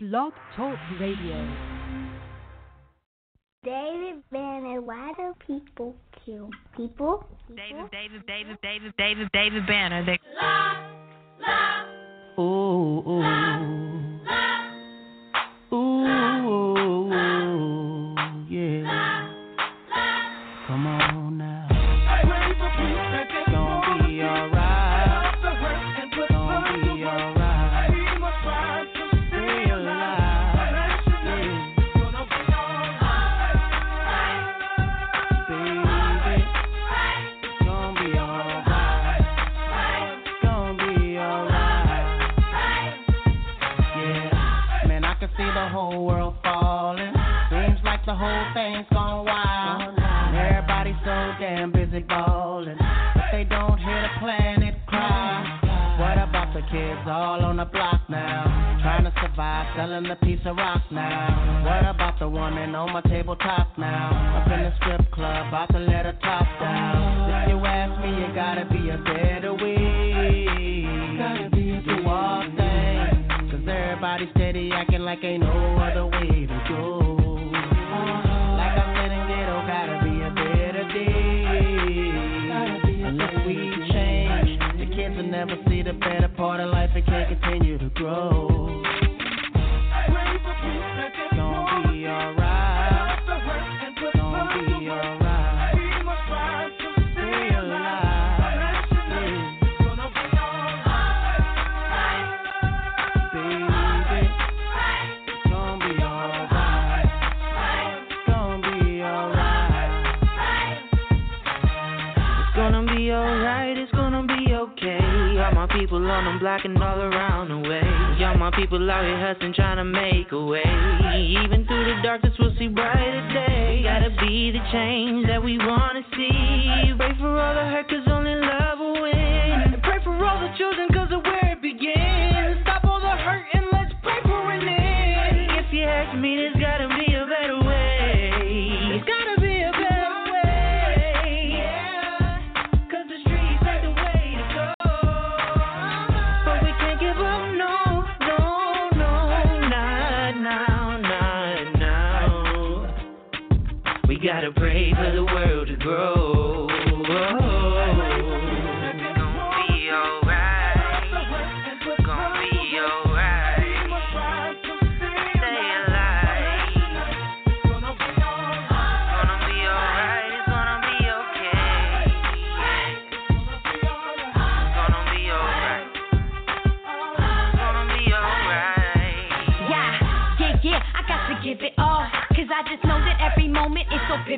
Blog Talk Radio. David Banner, why do people kill people? David, David, David, David, David, David Banner. They... Ooh, ooh. Ooh, the whole thing's gone wild. Everybody's so damn busy balling, but they don't hear the planet cry. What about the kids all on the block now? Trying to survive, selling a piece of rock now. What about the woman on my tabletop now? Up in the strip club, about to let her top down. If you ask me, it gotta be a better way. Gotta be a do all things. Cause everybody steady acting like ain't no other way to go. The better part of life and can't continue to grow. People on them block and all around the way. All my people out here hustling, trying to make a way. Even through the darkness, we'll see brighter day. Gotta be the change that we wanna see. Pray for all the hurt, cause only love will win. Pray for all the children,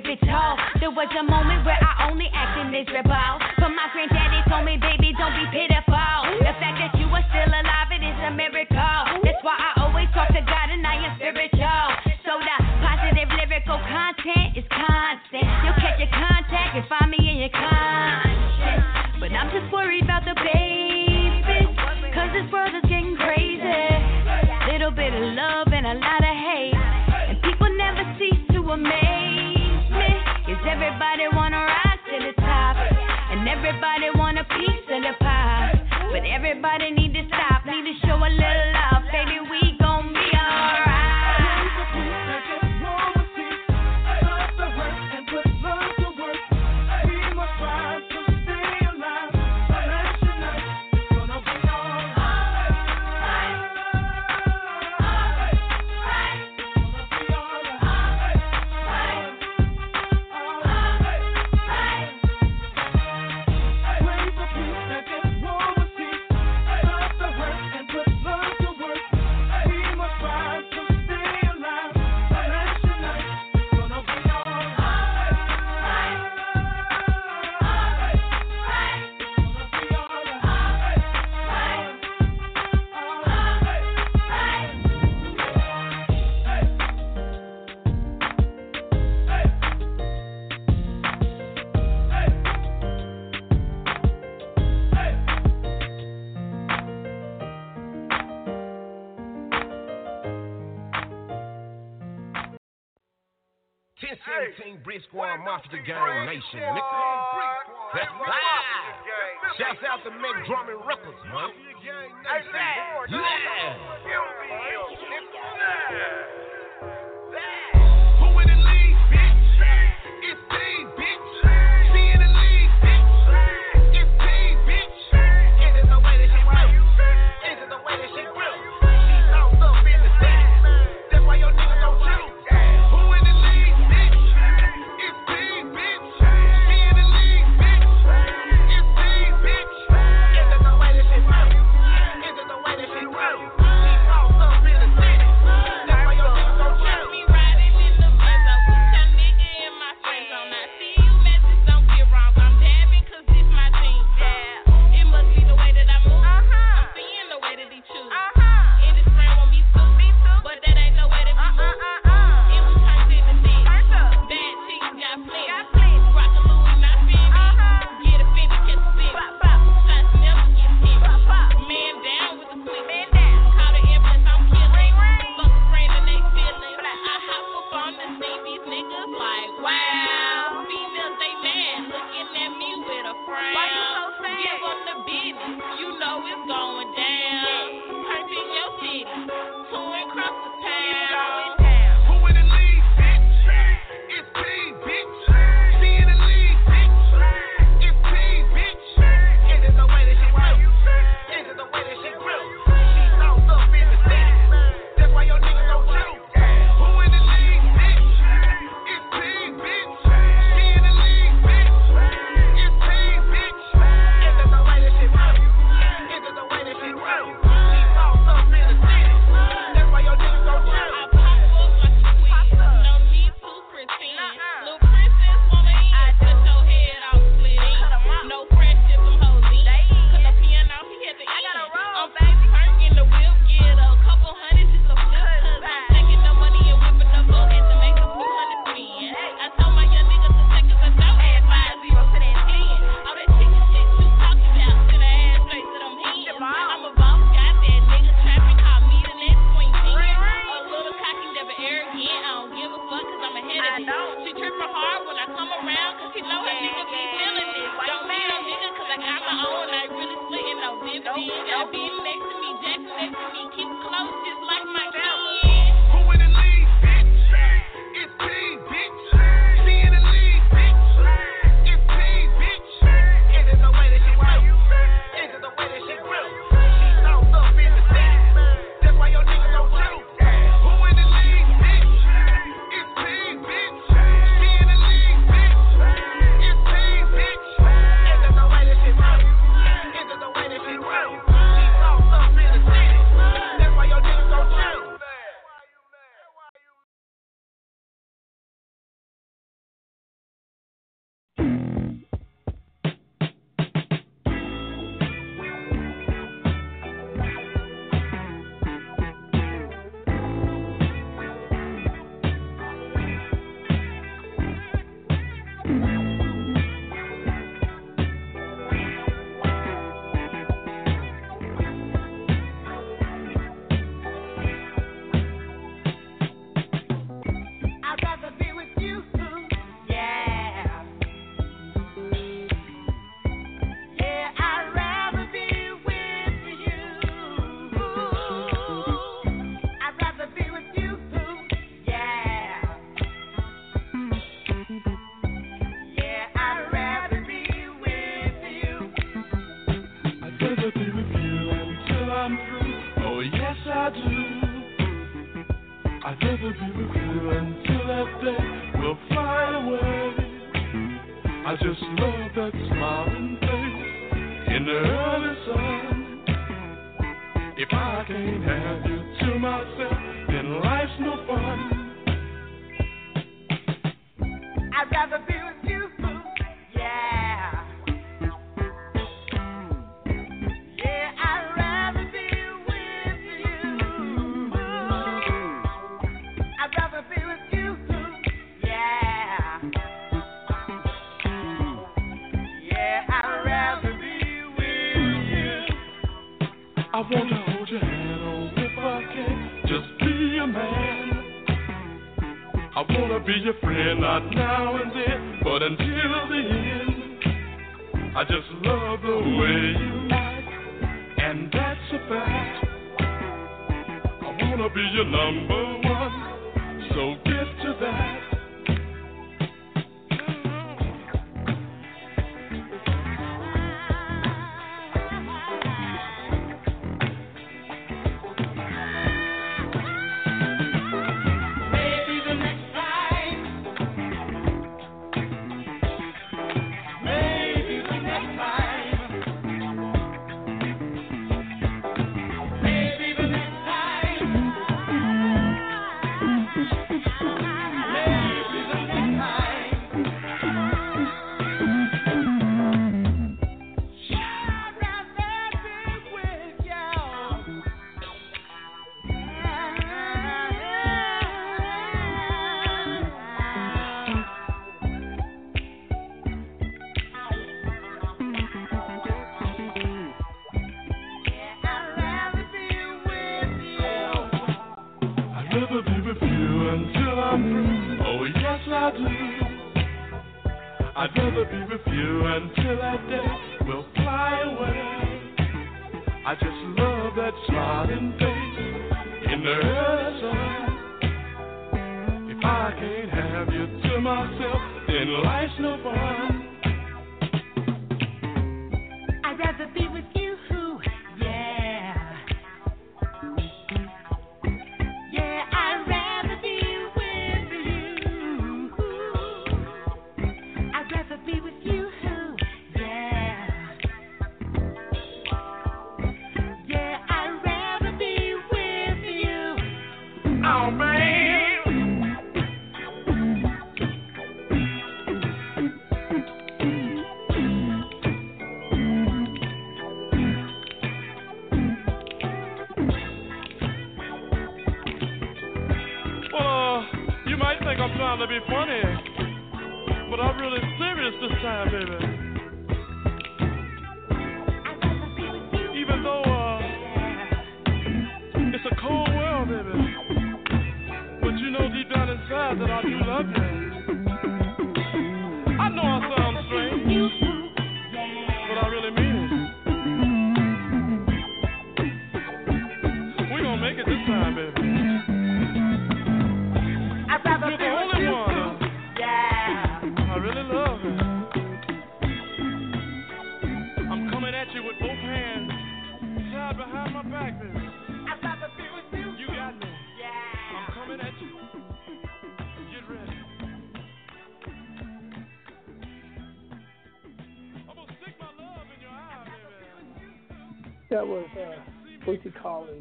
so pivotal. There was a moment where I only acted miserable. But my granddaddy told me, baby, don't be pitiful. The fact that you are still alive, it is a miracle. That's why I always talk to God and I am spiritual. So the positive lyrical content is constant. You'll catch your contact and find me in your conscience. But I'm just worried everybody Squad Mafia Gang Nation, nigga. Shouts out to Meg Drummond Records, man.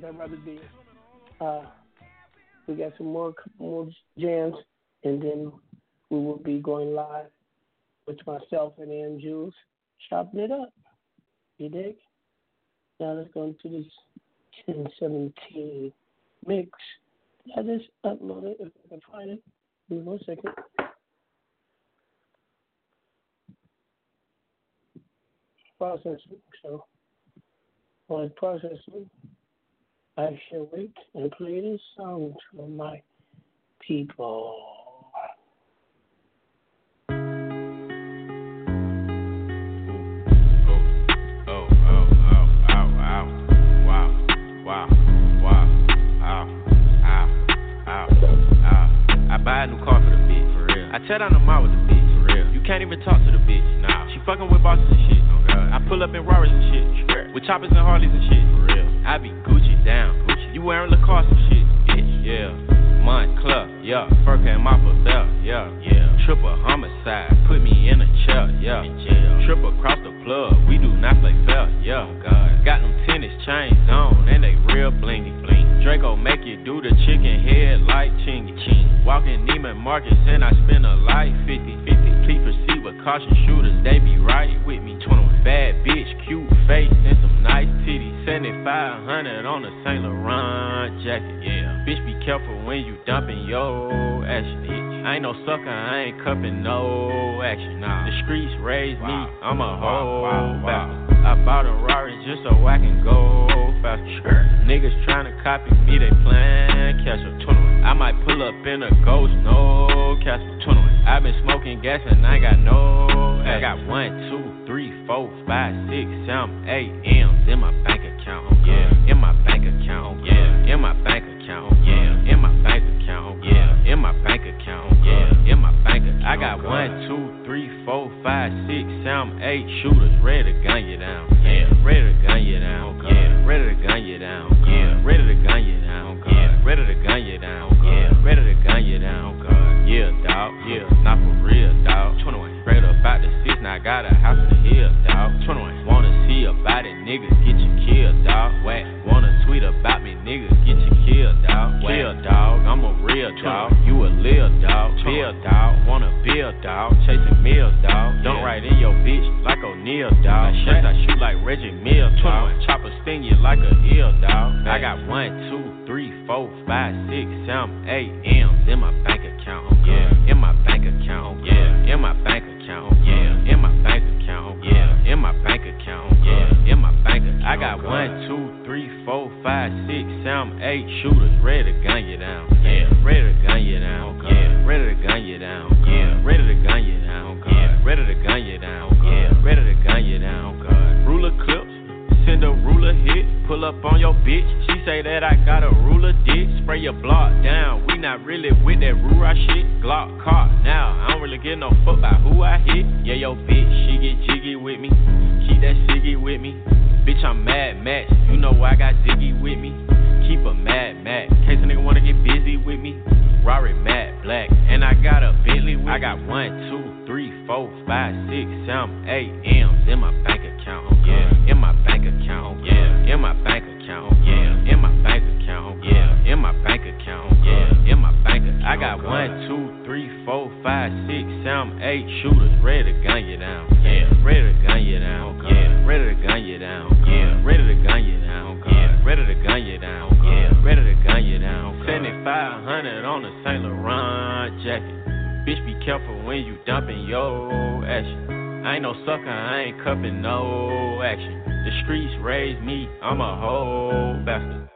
that brother did. Uh, we got some more more jams, and then we will be going live with myself and Am Jules, chopping it up. You dig? Now let's go into this 1017 mix. I just uploaded if I can find it. Give me one second. Processing, so on processing. I shall wait and play this song to my people. I buy a new car for the bitch, I tell down the mile with the bitch. For real. You can't even talk to the bitch. Nah. She fucking with bosses and shit. Oh God. I pull up in Rarities and shit. With choppers and Harleys and shit. For real. I be Gucci down. Gucci. You wearing Lacoste and shit. Bitch. Yeah. Mont Club. Yeah. Fur and off. Yeah. Yeah. Triple homicide. Put me in a chair. Yeah. In jail. Trip across the club, We do not play fair. Yeah. Oh, God. Got them tennis chains on and they real blingy blingy. Draco make you do the chicken head like chingy, ching. Walking Neiman Marcus, and I spend a life 50 50. Please proceed with caution shooters, they be right with me. 21 bad bitch, cute face, and some nice titties. 7500 on a Saint Laurent jacket, yeah. Bitch, be careful when you dumping your action. Bitch. I ain't no sucker, I ain't cupping no action. Nah. The streets raised me, I'm a whole wow, wow, I bought a Rari just so I can go faster. Sure. Niggas tryna copy me, they plan catch up. 21. I might pull up in a ghost, no Casper. 21. I been smoking gas and I got no. I got one, two, three, four, five, six, seven, eight M's in my bank account. Yeah, in my bank account. Yeah, in my bank account. Yeah, in my bank account. Yeah, in my bank account. Yeah, I got one, two, three, four, five, six, seven, eight shooters ready to gun you down. Yeah, ready to gun you down. Yeah, ready to gun you down. Yeah, ready to gun you down. Yeah, ready to gun you down. Yeah, ready to gun you down. Yeah, dog. Yeah, not for real, dog. 21. Straight up out the now I got a house the hill, dog. 21. Wanna see about it, niggas get you killed, dog. Whack. Wanna tweet about me, niggas get you killed, dog. Kill, dog. I'm a real dog. You a lil dog. Bill, dog. Wanna build, dog. Chasing meals, dog. Don't write in your bitch like O'Neal, dog. Shots I shoot like Reggie Mills, dog. Chopper sting you like a eel, dog. I got one, two, three, four, five, six, seven, eight M's in my bank account. Yeah, in my bank account. Yeah, in my bank account. Yeah, in my bank account. Yeah, in my bank account. Yeah, in my bank account. I got one, two, three, four, five, six, seven, eight shooters ready to gun you down. Yeah, ready to gun you down. Yeah, ready to gun you down. Yeah, ready to gun you down. Yeah, ready to gun you down. Yeah, ready to gun you down. Ruler clips. Send a ruler hit, pull up on your bitch. She say that I got a ruler dick. Spray your block down. We not really with that Rura shit. Glock caught now. I don't really give no fuck about who I hit. Yeah, yo bitch, she get jiggy with me. Keep that jiggy with me. Bitch, I'm mad match, You know why I got Ziggy with me. Keep a mad Max. Case a nigga wanna get busy with me. Rari matte black. And I got a Bentley with I got one, two, three, four, five, six, seven, eight M's in my bank account. Yeah, in my bank account. Yeah, in my bank account. Yeah, in my bank account. Yeah, in my bank account. Yeah, in my bank account. I got one, two, three, four, five, six, seven, eight shooters ready to gun you down. Yeah, ready to gun you down. Yeah, ready to gun you down. Yeah, ready to gun you down. Yeah, ready to gun you down. Yeah, ready to gun you down. 7500 on a Saint Laurent jacket. Bitch, be careful when you dumping your action. I ain't no sucker, I ain't cupping no action. The streets raised me, I'm a whole bastard.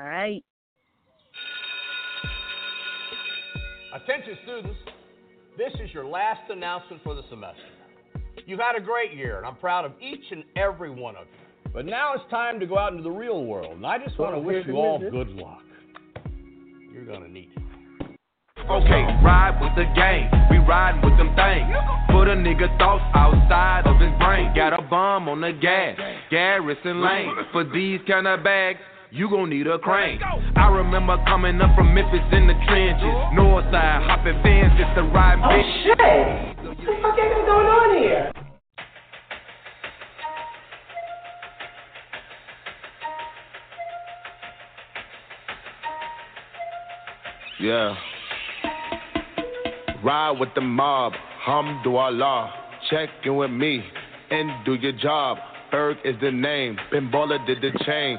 All right. Attention, students. This is your last announcement for the semester. You've had a great year, and I'm proud of each and every one of you. But now it's time to go out into the real world, and I just want to wish you all good luck. You're going to need it. Okay, ride with the gang, we riding with them things. Put a nigga thoughts outside of his brain. Got a bomb on the gas, Garrison Lane. For these kind of bags, you gon' need a crane. I remember coming up from Memphis in the trenches. Uh-huh. Northside, hopping fans just to ride Oh shit! What the fuck is going on here? Yeah. Ride with the mob, Hamdulillah. Check in with me and do your job. Berg is the name. Ben Baller did the chain.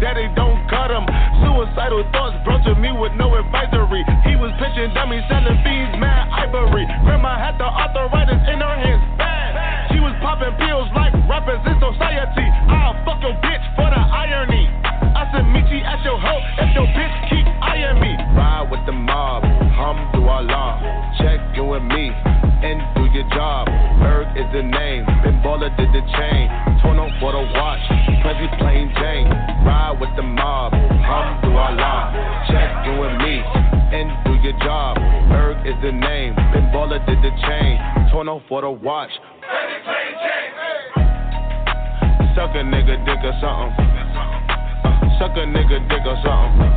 daddy don't cut him. Suicidal thoughts brought to me with no advisory. He was pitching dummies, selling fiends, mad ivory. Grandma had the arthritis in her hands, bad. She was popping pills like rappers in society. I'll fuck your bitch for the irony. I said, meet you at your hoe if your bitch keep eyeing me. Ride with the mob, hum through our law. Check you and me, and do your job. Berg is the name, Ben Baller did the chain. Torn on for the watch, Prezi plain Jane ride with the mob. come do I lie? check doing me and do your job. Berg is the name, Pinballer did the chain, torn off for the watch. Suck a nigga dick or something. Suck a nigga dick or something.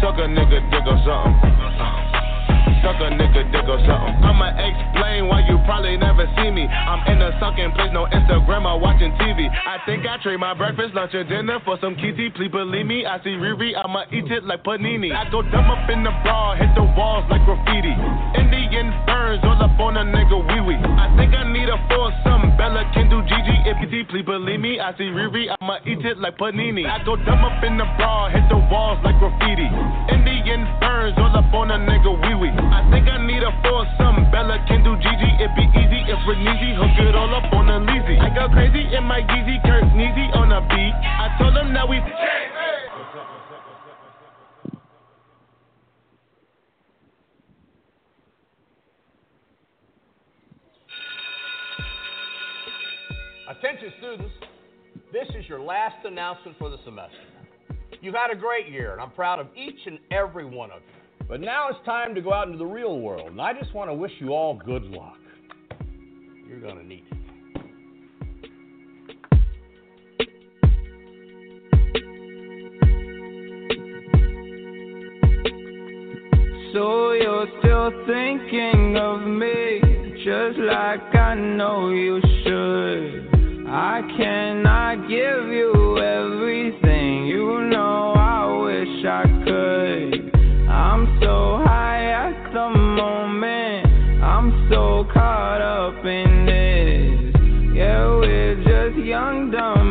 Suck a nigga dick or something suck a nigga dick or something. I'ma explain why you probably never see me. I'm in a sucking place, no Instagram or watching TV. I think I trade my breakfast, lunch, and dinner for some kitty. Please believe me, I see Riri, I'ma eat it like panini. I go dumb up in the bra, hit the walls like graffiti. Indian burns all up on a nigga wee wee. I think I need a some Bella can do Gigi if you see, please believe me. I see Riri, I'ma eat it like panini. I go dumb up in the bra, hit the walls like graffiti. Indian burns all up on a nigga wee wee. I think I need a four something. Bella can do Gigi, it be easy if we're easy. Hook it all up on a leasy. I go crazy in my Yeezy, Kurt Neasy on a beat. I told them that we. Attention students, this is your last announcement for the semester. You've had a great year, and I'm proud of each and every one of you. But now it's time to go out into the real world, and I just want to wish you all good luck. You're going to need it. So you're still thinking of me, just like I know you should. I cannot give you everything, you know I wish I so caught up in this. Yeah, we're just young, dumb,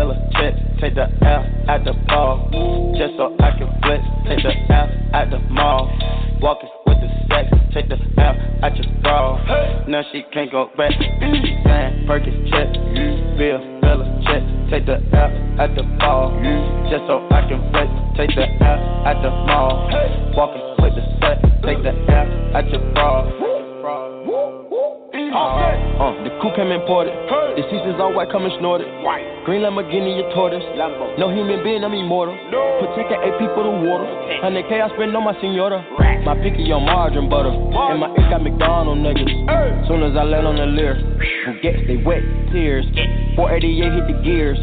Bella check. Take the L at the ball. Just so I can flex. Take the L at the mall. Walking with the sex. Take the L at your bra. Now she can't go back. Man, Burgess check. Bill Bella check. Take the L at the ball. Just so I can flex. Take the L at the mall. Walking with the sex. Take the L at your bra. Uh, the coupe came imported. The seasons all white, coming snorted. Green Lamborghini, your tortoise. No human being, I'm immortal. Protect AP for the water. 100K I spend on my senora. My picky on margarine butter. And my ink got McDonald niggas. Soon as I land on the leer, who gets they wet tears. 488 hit the gears.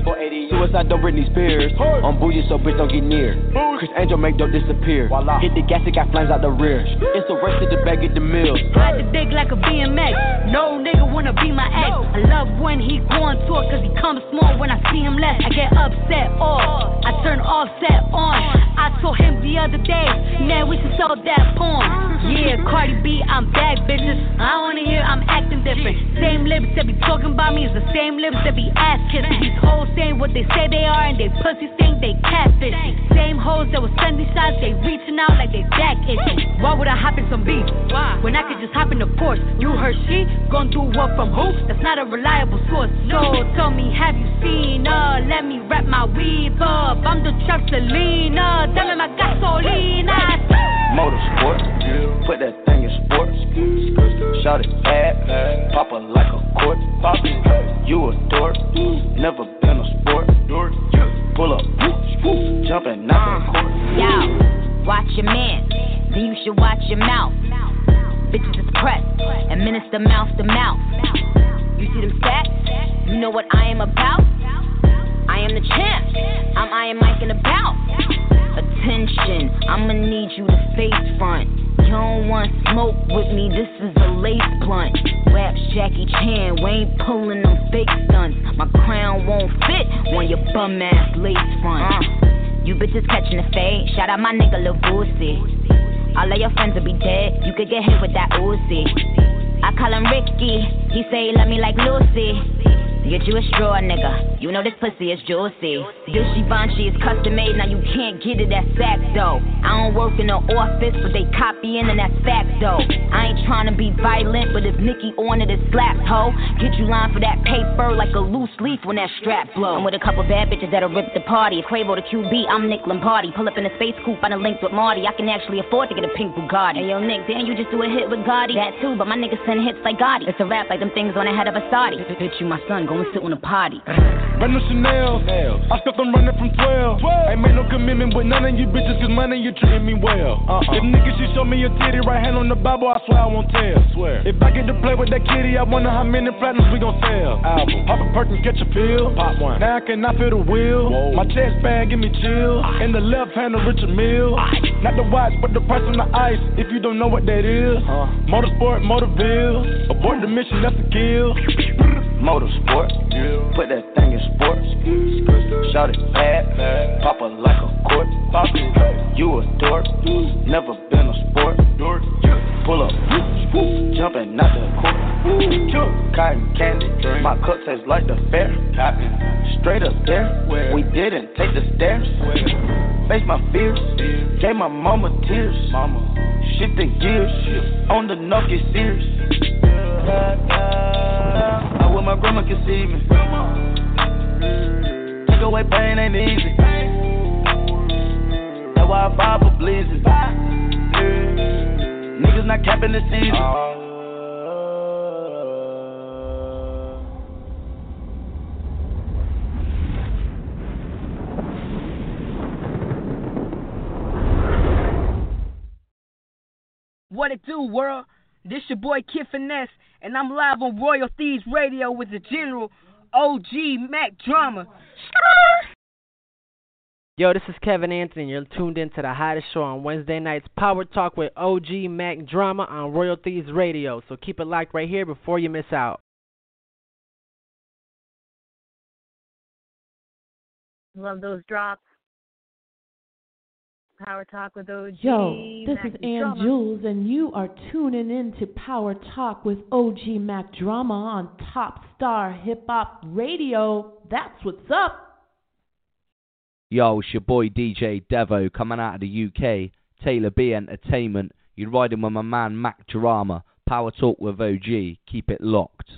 Suicide don't Britney Spears. On bougie so bitch don't get near. Chris Angel make dope disappear. Hit the gas, it got flames out the rear. It's a race to the bag at the mill. Ride the dick like a BMX. No nigga wanna be my ex. I love when he going tour cause he comes small when I see him less. I get upset off. I turn offset on. I told him the other day, man, we should sell that porn. Yeah, Cardi B, I'm back, bitches. I wanna hear I'm acting different. Same lips that be talking about me is the same lips that be ass kissing. These hoes saying what they say they are and they pussies think they catfish. Same hoes that was sending shots, they reaching out like they back itching. Why would I hop in some beef? When I could just hop in the Porsche. You heard she gon' do what from who? That's not a reliable source. So tell me, have you seen her? Let me wrap my weave up. I'm the trap Selena. Dame my gasolina. Motorsport, put that thing in sports. Shout it bad, pop it like a court. Pop it, you a dork, never been a sport. Pull up, jumping out the court. Yo, watch your man, then you should watch your mouth. Bitches is pressed, administer mouth to mouth. You see them stats? You know what I am about? I am the champ. I'm Iron Mike and about. Attention, I'ma need you to face front. You don't want smoke with me, this is a lace blunt. Rap Jackie Chan, we ain't pulling them fake stunts. My crown won't fit on your bum ass lace front. Uh, you bitches catching the fade, shout out my nigga Lil Boosie. All of your friends will be dead, you could get hit with that Uzi. I call him Ricky, he say he love me like Lucy. Get you a straw, nigga. You know this pussy is juicy. This Givenchy is custom made, now you can't get it at Saks though. I don't work in the office, but they copying and that's fact though. I ain't trying to be violent, but if Nicki on it, it slaps ho. Get you line for that paper like a loose leaf when that strap blow. I'm with a couple bad bitches that'll rip the party. If Quavo the QB, I'm Nick Lombardi. Pull up in a space coupe, I done linked with Marty. I can actually afford to get a pink Bugatti. Hey yo, Nick, didn't you just do a hit with Gotti? That too, but my niggas send hits like Gotti. It's a rap like them things on the head of a Saudi. Bitch, you my son, go and sit on a potty. Run the Chanel. I stuck them running from 12. Ain't made no commitment with none of you bitches, cause money you treating me well. Uh-uh. If niggas should show me your titty, right hand on the Bible, I swear I won't tell. Swear. If I get to play with that kitty, I wonder how many platinums we gon' sell. Album. Pop a Perkins, get your pill. Pop one. Now I cannot feel the wheel. Whoa. My chest bag, give me chill. In the left hand, of Richard Mille. Not the watch, but the price on the ice. If you don't know what that is. Uh. Motorsport, Motorville. Abort the mission, that's a kill. Motorsport, put that thing in sports. Shout it bad, pop it like a court. You a dork, never been a sport. Pull up, jumping out the court. Cotton candy, my cup tastes like the fair. Straight up there, we didn't take the stairs. Face my fears, gave my mama tears. Shifting gears, on the Nokia Sears. I my grandma me. Take away pain ain't easy. That's why I for. Niggas not capping the season. What it do, world? This your boy Kid Finesse, and I'm live on Royal Thieves Radio with the General OG Mack Drama. Yo, this is Kevin Anthony. You're tuned in to the hottest show on Wednesday nights, Power Talk with OG Mack Drama on Royal Thieves Radio. So keep it locked right here before you miss out. Love those drops. Power Talk with OG. Yo, this Mac is Ann Drama. Jewelz, and you are tuning in to Power Talk with OG Mack Drama on Top Star Hip Hop Radio. That's what's up. Yo, it's your boy DJ Devo coming out of the UK. Taylor B Entertainment. You're riding with my man Mack Drama. Power Talk with OG. Keep it locked.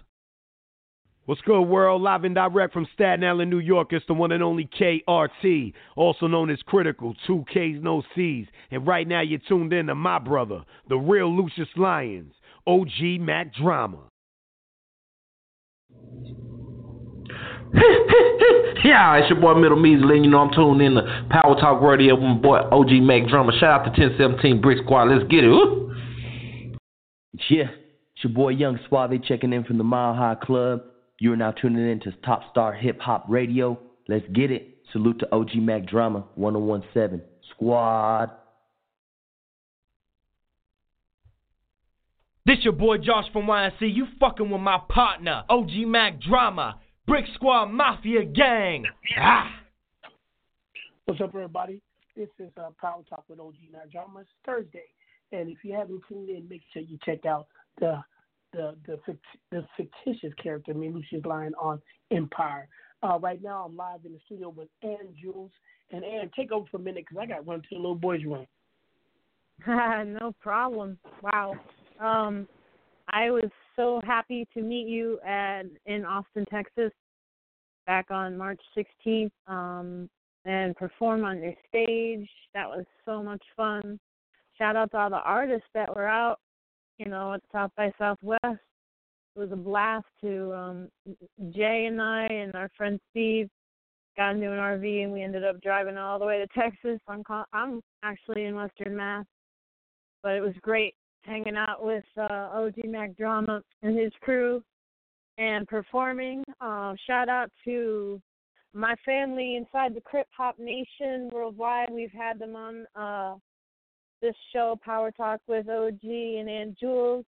What's good, world? Live and direct from Staten Island, New York. It's the one and only KRT, also known as Kritikal, two K's, no C's. And right now, you're tuned in to my brother, the real Lucious Lyons, OG Mack Drama. yeah, it's your boy Middle Measly, and you know I'm tuned in to Power Talk Radio with my boy OG Mac Drama. Shout out to 1017 Brick Squad. Let's get it. Woo! Yeah, it's your boy Young Suave checking in from the Mile High Club. You are now tuning in to Top Star Hip Hop Radio. Let's get it. Salute to OG Mack Drama 1017 Squad. This your boy Josh from YNC. You fucking with my partner, OG Mack Drama, Brick Squad Mafia Gang. Ah. What's up, everybody? This is uh, Power Talk with OG Mack Drama. It's Thursday, and if you haven't tuned in, make sure you check out the the the, the fictitious character, Lucious Lyon on Empire. Uh, right now, I'm live in the studio with Ann Jewelz. And Ann, take over for a minute because I got to run to the little boys' room. no problem. Wow. Um, I was so happy to meet you at in Austin, Texas, back on March 16th, um, and perform on your stage. That was so much fun. Shout out to all the artists that were out, you know, at South by Southwest. It was a blast to um, Jay and I and our friend Steve got into an RV and we ended up driving all the way to Texas. I'm I'm actually in Western Mass, but it was great hanging out with uh, OG Mack Drama and his crew and performing. Uh, shout out to my family inside the Crip Hop Nation worldwide. We've had them on uh, this show, Power Talk with OG and Aunt Jewelz.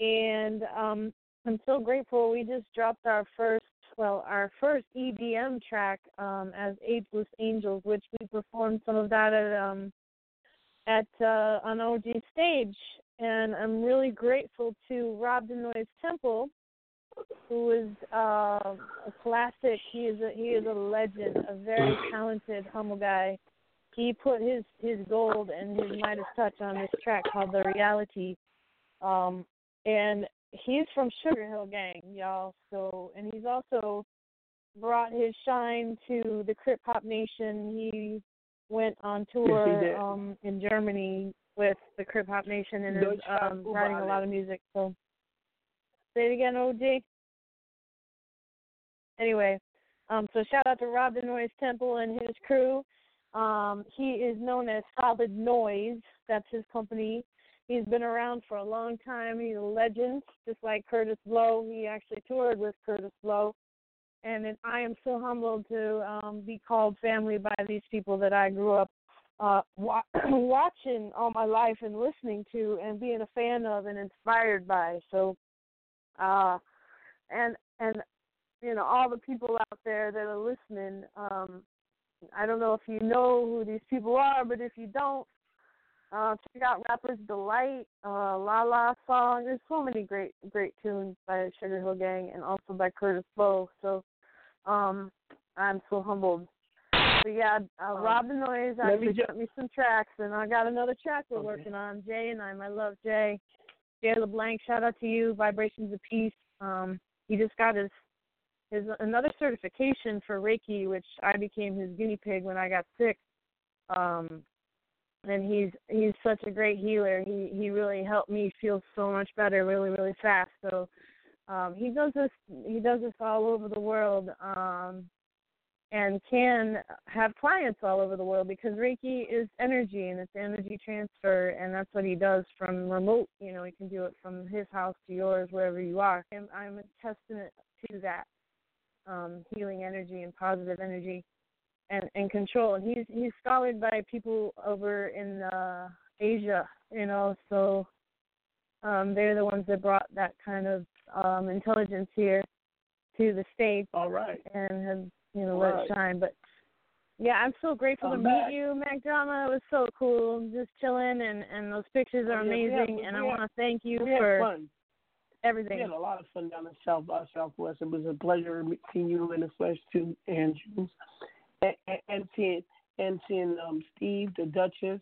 And um, I'm so grateful. We just dropped our first, well, our first EDM track um, as Ageless Angels, which we performed some of that at um, at uh, on OG stage, and I'm really grateful to Rob Denoise Temple, who is uh, a classic. He is a he is a legend, a very talented, humble guy. He put his his gold and his Midas touch on this track called The Reality, um, and he's from Sugar Hill Gang, y'all. So, and he's also brought his shine to the Crip Hop Nation. He went on tour did. um in Germany with the Crip Hop Nation and is um writing a lot of music. So say it again, OG. Anyway, um so shout out to Rob Denoise Temple and his crew. Um he is known as Solid Noise. That's his company. He's been around for a long time. He's a legend, just like Kurtis Blow. He actually toured with Kurtis Blow and it, I am so humbled to um, be called family by these people that I grew up uh, wa- watching all my life and listening to and being a fan of and inspired by. So, uh, and and you know all the people out there that are listening. Um, I don't know if you know who these people are, but if you don't, uh, check out Rapper's Delight, uh, La La Song. There's so many great great tunes by Sugar Hill Gang and also by Kurtis Blow. So um, I'm so humbled. But yeah, uh, Um, Rob the Noise actually ju- sent me some tracks, and I got another track we're Okay. working on. Jay and I, my love Jay. Jay LeBlanc, shout out to you. Vibrations of Peace. Um, he just got his his another certification for Reiki, which I became his guinea pig when I got sick. Um, and he's he's such a great healer. He he really helped me feel so much better, really really fast. So um, he does this he does this all over the world, um, and can have clients all over the world because Reiki is energy and it's energy transfer, and that's what he does from remote. You know, he can do it from his house to yours, wherever you are. And I'm a testament to that um, healing energy and positive energy and, and control. And he's he's scholared by people over in uh, Asia, you know, so um, they're the ones that brought that kind of um, intelligence here to the states. All right. And have you know All let right. it shine. But yeah, I'm so grateful I'm to back. meet you, Mack Drama. It was so cool, just chilling, and and those pictures are Oh, yeah, had- amazing. and I want to thank you for fun. Everything. We had a lot of fun down in South by Southwest. It was a pleasure seeing you in the flesh too, and Jewelz, and, and, seeing and seeing um, Steve, the Duchess,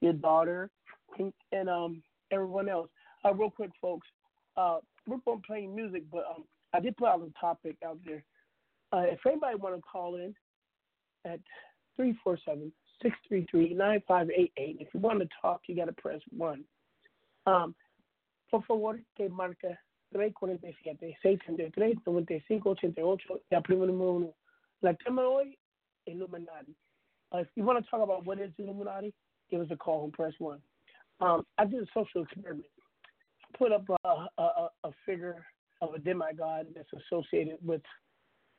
your daughter, and, and um everyone else. Uh, real quick, folks, uh, we're going to music, but um, I did put out a topic out there. Uh, if anybody want to call in at 347-633-9588, if you want to talk, you got to press one. Um, por favor, te marca 347-633-9588 y aprima número uno. La tema de hoy, Illuminati. Uh, if you want to talk about what is Illuminati, give us a call and press one. Um, I did a social experiment. Put up a, a, a, figure of a demigod that's associated with,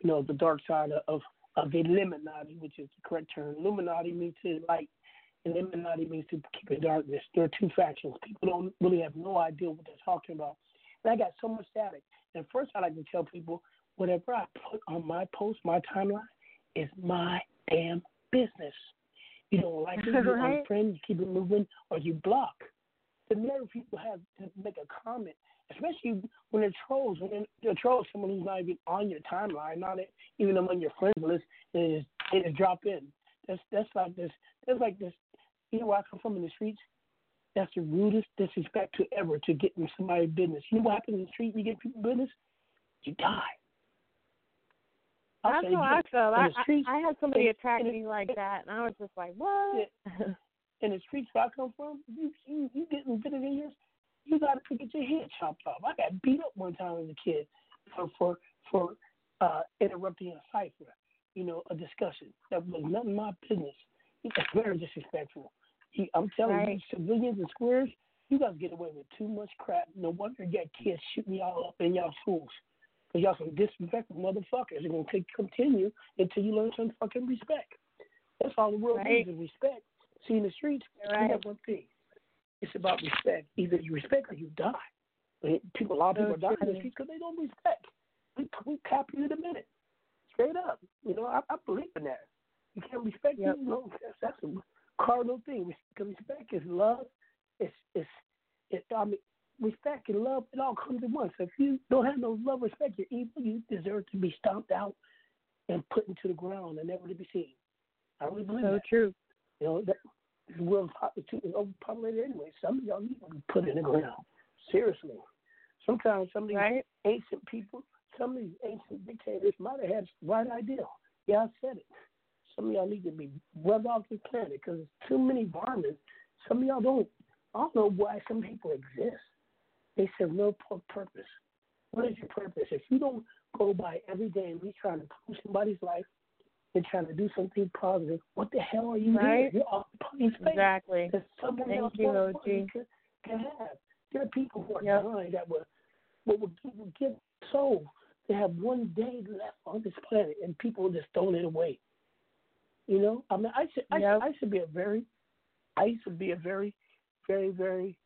you know, the dark side of, of the Illuminati, which is the correct term. Illuminati means light, and Illuminati means to keep in darkness. There are two factions. People don't really have no idea what they're talking about. And I got so much static. And first, I like to tell people whatever I put on my post, my timeline, is my damn business. You don't like it, you Right. unfriend, you keep it moving, or you block. The nerve people have to make a comment, especially when they're trolls. When they're, trolls, someone who's not even on your timeline, not even among your friends list, and they just, they just drop in. That's that's like this. That's like this. You know where I come from in the streets? That's the rudest disrespect to ever to get in somebody's business. You know what happens in the street? You get people business, you die. I'll That's how I felt. I, streets, I I had somebody attack me like that, and I was just like, what? in the streets where I come from, you you, you getting bitten in yours, you got to get your head chopped off. I got beat up one time as a kid for for for uh, interrupting a cipher, you know, a discussion that was none of my business. It's very disrespectful. You, I'm telling Right. you, civilians and squares, you guys get away with too much crap. No wonder you got kids shooting y'all up in y'all schools. Because y'all some disrespectful motherfuckers. You're going to continue until you learn some fucking respect. That's all the world Right. needs is respect. See, in the streets, Right. you have one thing. It's about respect. Either you respect or you die. People, a lot of people dying in the streets because they don't respect. We we cap you in a minute, straight up. You know, I, I believe in that. You can't respect Yep. you. know, that's, that's a cardinal thing. Because respect is love. It's it's it. I mean, respect and love it all comes at once. If you don't have no love, respect, you're evil. You deserve to be stomped out and put into the ground and never to be seen. I really believe So that. true. You know, that the world's is overpopulated anyway. Some of y'all need to be put in the ground. Seriously. Sometimes some of these Right. ancient people, some of these ancient dictators might have had the right idea. Yeah, I said it. Some of y'all need to be rubbed off the planet because there's too many varmints. Some of y'all don't. I don't know why some people exist. They serve no purpose. What is your purpose? If you don't go by every day and be trying to improve somebody's life and trying to do something positive, what the hell are you Right. doing? You're off the face. Exactly. That someone Thank else you, OG. you can, can have. There are people who are Yep. dying that what would give, would give to have one day left on this planet, and people just throwing it away. You know, I mean, I should, I, Yep. I should be a very, I used to be a very, very, very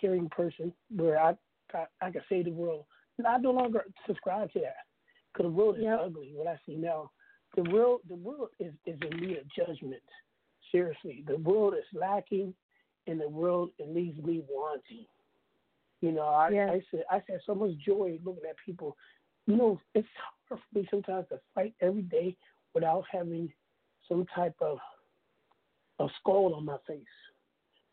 caring person where I, I, I could save the world. And I no longer subscribe to that because the world is ugly. What I see now, the world, the world is is in need of judgment. Seriously, the world is lacking, and the world it leaves me wanting. You know, I. I said I had so much joy looking at people. You know, it's hard for me sometimes to fight every day without having some type of a skull on my face.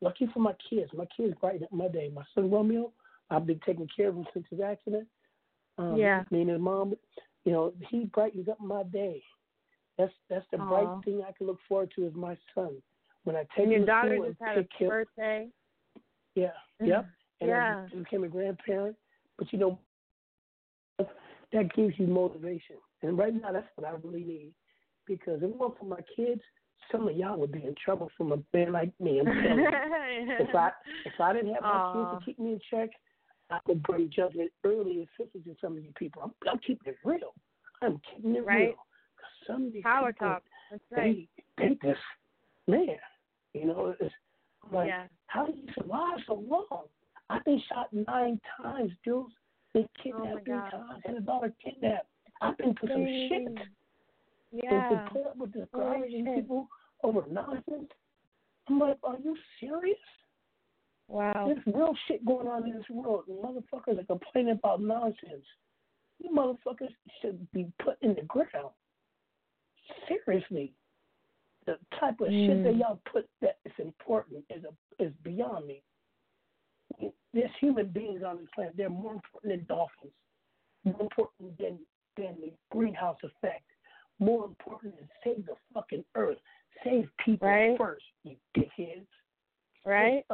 Lucky for my kids, my kids brighten up my day. My son Romeo, I've been taking care of him since his accident. Um, Yeah. Me and his mom, you know, he brightens up my day. That's that's the Aw. bright thing I can look forward to is my son. When I take And your him daughter school just had a him, birthday. yeah, yep. And Yeah. I became a grandparent. But you know, that gives you motivation. And right now, that's what I really need. Because if it weren't for my kids, some of y'all would be in trouble from a man like me. I'm telling you. if I if I didn't have my kids to keep me in check, I would bring judgment early, especially to some of you people. I'm, I'm keeping it real. I'm keeping it Right. real. some of these Power people, talk. That's right. they they just man, you know, it's I'm like Yeah. how do you survive so long? I've been shot nine times, Jewelz. Been kidnapped Oh three times, had a daughter kidnapped. I've been through some shit. Yeah. to put up with garbage and people over nonsense. I'm like, are you serious? Wow. There's real shit going on in this world. And motherfuckers are complaining about nonsense. You motherfuckers should be put in the ground. Seriously. The type of shit Mm. that y'all put that is important is a, is beyond me. There's human beings on this planet. They're more important than dolphins. More important than than the greenhouse effect. More important than save the fucking earth. Save people Right. first, you dickheads. Right?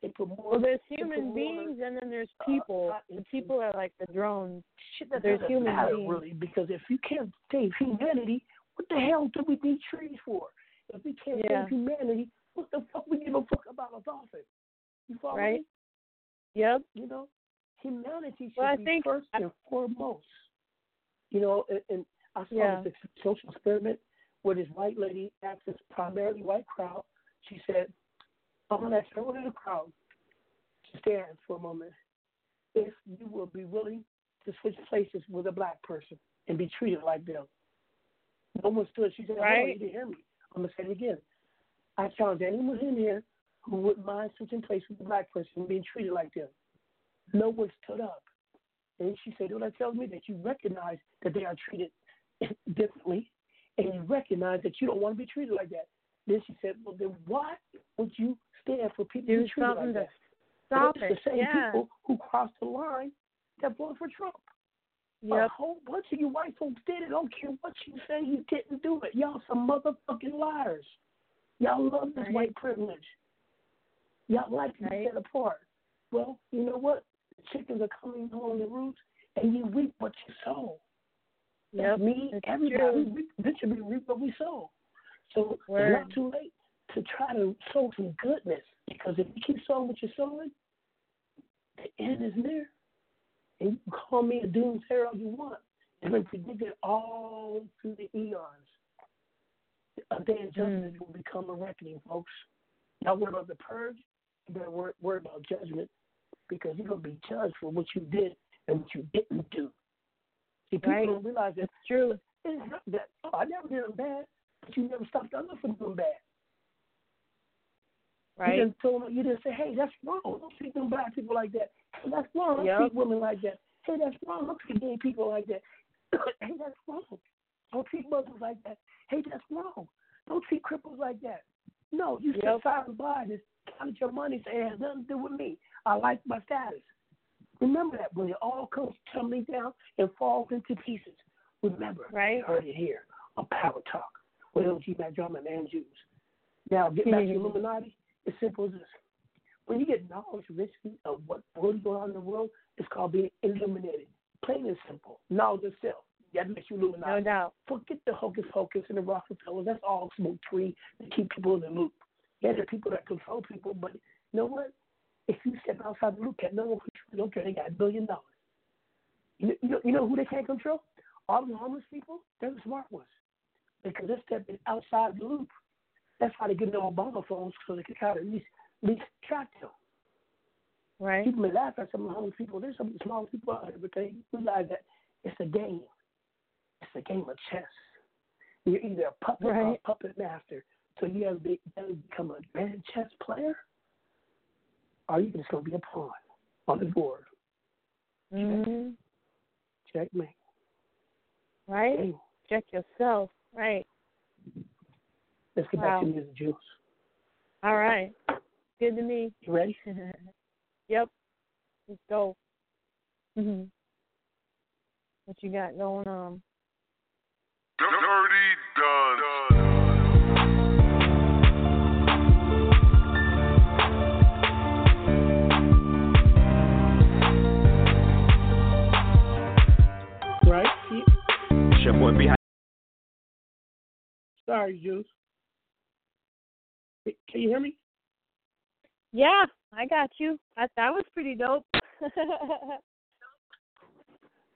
They put more. Well, there's human beings and then there's uh, people. uh, the people are like the drones. shit that There's human matter beings. really because if you can't save humanity, what the hell do we need trees for? If we can't Yeah. save humanity, what the fuck we give a fuck about a dolphin? You follow Right. me? Yep. You know, humanity should Well, I be think- first and foremost. You know, and, and I saw Yeah. this social experiment where this white lady asked this primarily white crowd. She said, "I'm gonna ask everyone in the crowd to stand for a moment if you will be willing to switch places with a black person and be treated like them." No one stood. She said, "Hold on, Right. you didn't hear me. I'm gonna say it again. I challenge anyone in here who wouldn't mind switching places with a black person and being treated like them." No one stood up. And she said, well, that tells me that you recognize that they are treated differently and you recognize that you don't want to be treated like that. Then she said, well, then why would you stand for people to Do be treated like that? stop It's it. the same Yeah. people who crossed the line that voted for Trump. A whole bunch of you white folks did it. I don't care what you say, you didn't do it. Y'all some motherfucking liars. Y'all love this Right. white privilege. Y'all like to be Right. set apart. Well, you know what? The chickens are coming home the roots, and you reap what you sow. Yep. Me, It's everybody. We reap, eventually we reap what we sow. So Word. it's not too late to try to sow some goodness because if you keep sowing what you're sowing, the end is near. And you can call me a doomsayer all you want. It's been predicted all through the eons. A day of judgment Mm. will become a reckoning, folks. Y'all worry about the purge, you better worry, worry about judgment. because you're gonna be judged for what you did and what you didn't do. See, people Right. don't realize that. It's true. It's not that. Oh, I never did them bad, but you never stopped others from doing bad. Right. You didn't tell them, you didn't say, hey, that's wrong. Don't treat them black people like that. Hey, that's wrong. Don't Yep. treat women like that. Hey, that's wrong. Don't treat gay people like that. hey, that's wrong. Don't treat Muslims like that. Hey, that's wrong. Don't treat cripples like that. No, you Yep. sit silent by this, count your money, say it has nothing to do with me. I like my status. Remember that when it all comes tumbling down and falls into pieces. Remember, right. you heard it here on Power Talk with LG Mack Drama and Jews. Now, get back to mm-hmm. Illuminati. It's simple as this. When you get knowledge richly of what's really going on in the world, it's called being illuminated. Plain and simple. Knowledge itself. That makes you Illuminati. No doubt. Forget the hocus pocus and the Rockefellers. That's all smoke tree to keep people in the loop. Yeah, the people that control people, but you know what? If you step outside the loop, can't no one control. Don't care. They got a billion dollars. You know, you know, you know who they can't control? All the homeless people. They're the smart ones because they're stepping outside the loop. That's why they get them Obama phones so they can kind of at least, at least track them. Right. People may laugh at some of the homeless people. There's some of the smallest people out there, but they realize that it's a game. It's a game of chess. You're either a puppet or a puppet master. So you have be- you have to become a grand chess player, or you just going to be a pawn on the board. hmm Checkmate. Right. Game. Check yourself. Right. Let's get Wow. back to music, Jewelz. All right. Good to me. You ready? yep. Let's go. hmm What you got going on? Dirty Done. Your boy B. Sorry, Jewelz. Can you hear me? Yeah, I got you. That that was pretty dope.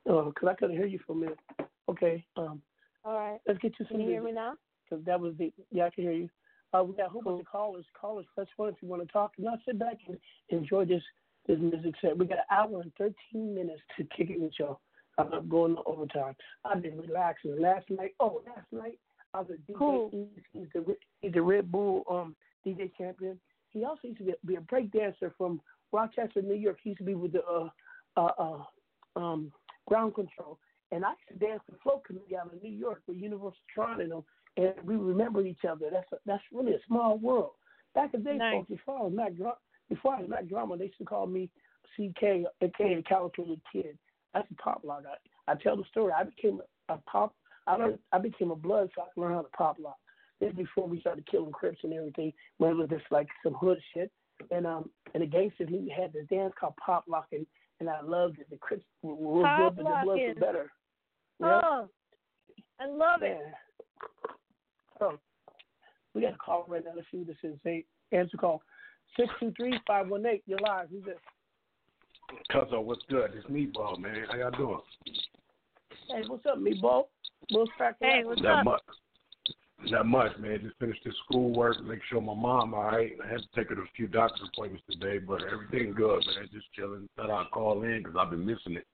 Oh, because I couldn't hear you for a minute. Okay. Um, All right. let's get you some Can you hear music. me now? because that was the yeah I can hear you. Uh, we got a whole bunch of callers. Callers, press one if you want to talk. Now sit back and enjoy this this music set. We got an hour and thirteen minutes to kick it with y'all. I'm not going to overtime. I've been relaxing. Last night, oh last night I was a DJ. Cool. He's, he's the he's the Red Bull um DJ champion. He also used to be, be a break dancer from Rochester, New York. He used to be with the uh uh, uh um ground control. And I used to dance the float committee out of New York with Universal Tron and them and we remember each other. That's a, that's really a small world. Back in the day, Nice. folks, before I was Mac Dra- before I was Mack Drama, they used to call me CK, aka California Kid. That's a pop lock. I, I tell the story. I became a, a pop. I learned. I became a blood, so I could learn how to pop lock. This is before we started killing Crips and everything. When it was just like some hood shit. And um, and the gangsters he had this dance called pop locking, and and I loved it. The Crips were, were good, but the Bloods were better. Yeah. Oh, I love it. Yeah. So we got a call right now. Let's see who this is. Say answer call. Six two three five one eight. You're live. Who's this? Cuzzo, what's good? It's Meatball, man. How y'all doing? Hey, what's up, meatball? Will's crack. Hey, what's Not up? much. Not much, man. Just finished this schoolwork, make sure my mom all right. I had to take her to a few doctor's appointments today, but everything good, man. Just chilling. Thought I'd call in because I've been missing it.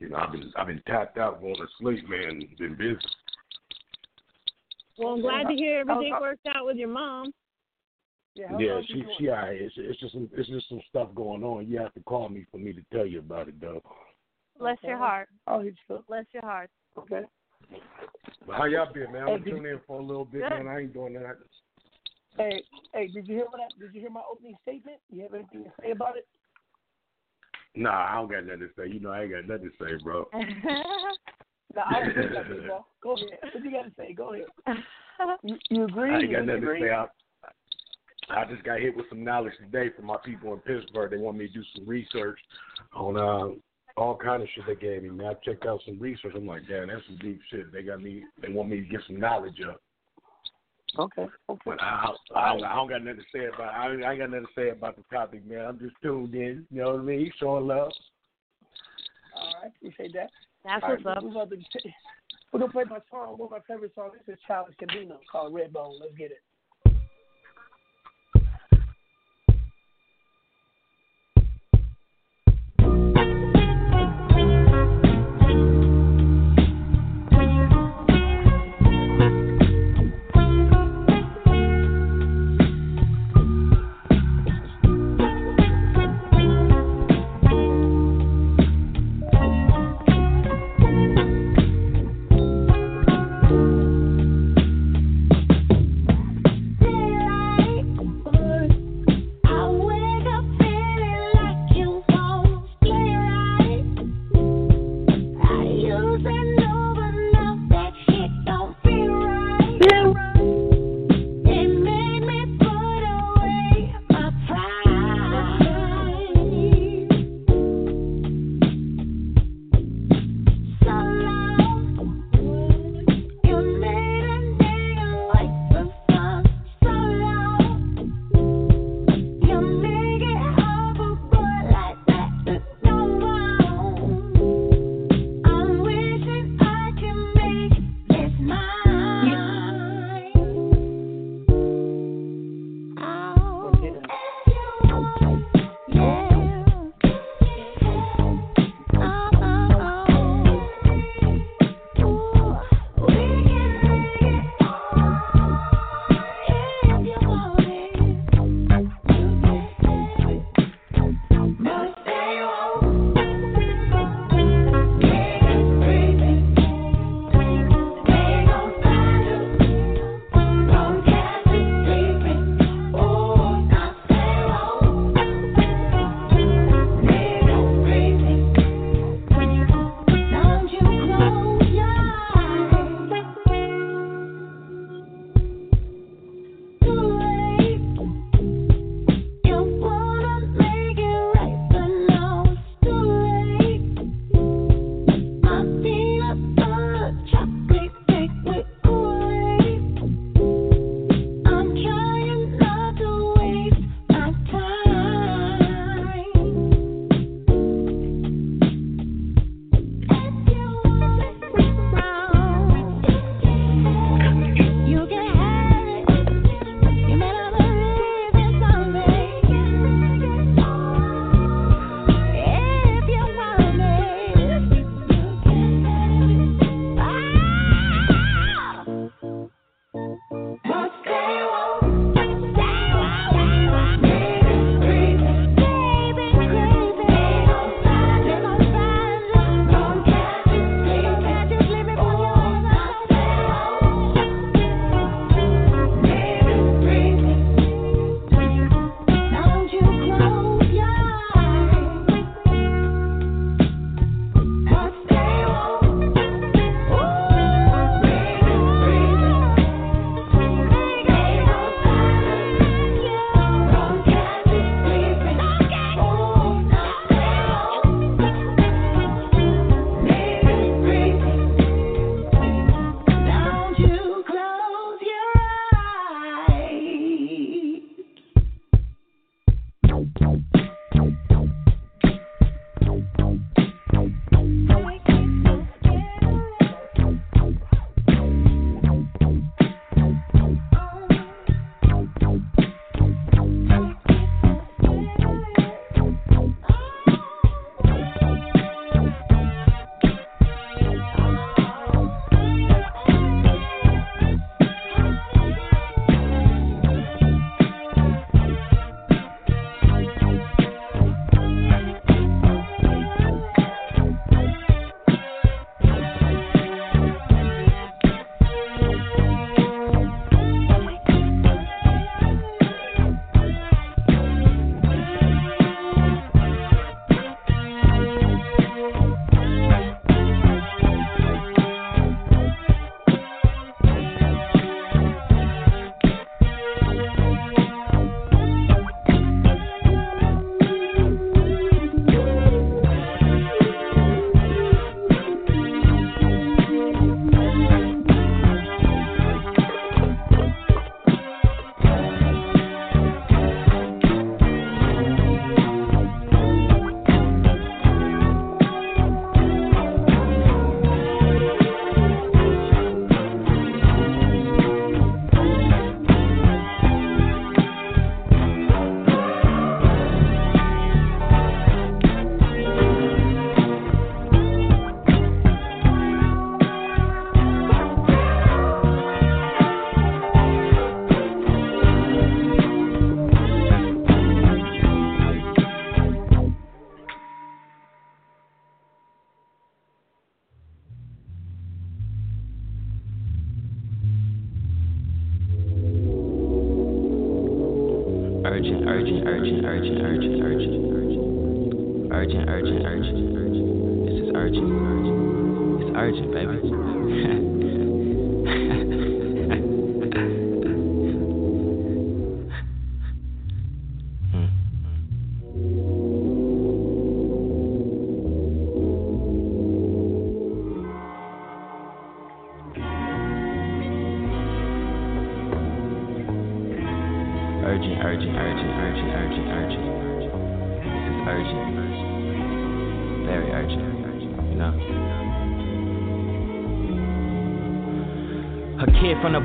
You know, I've been I've been tapped out, going to sleep, man. Been busy. Well, I'm glad to hear everything How- how- worked out with your mom. Yeah, Yeah, she she all right. It's, it's just some, it's just some stuff going on. You have to call me for me to tell you about it, though. Bless your heart. I'll hit you up. Bless your heart. Okay. But how y'all been, man? I'm did- tuning in for a little bit, Good. man. I ain't doing that. Hey, hey, did you hear what? I, did you hear my opening statement? You have anything to say about it? Nah, I don't got nothing to say. You know, I ain't got nothing to say, bro. No, I don't think that, meatball. Go ahead. What you got to say? Go ahead. You, you agree? I ain't got nothing to disagree? say. I, I just got hit with some knowledge today from my people in Pittsburgh. They want me to do some research on uh, all kind of shit they gave me. Man, I checked out some research. I'm like, damn, that's some deep shit. They got me. They want me to get some knowledge up. Okay. Okay. But I, I, don't, I don't got nothing to say about. I, ain't- I ain't got nothing to say about the topic, man. I'm just tuned in. You know what I mean? Showing love. All right. Appreciate that. That's All what's right, up. We're, about gonna play my song. One of my favorite songs. This is Childish Gambino called Red Bone. Let's get it.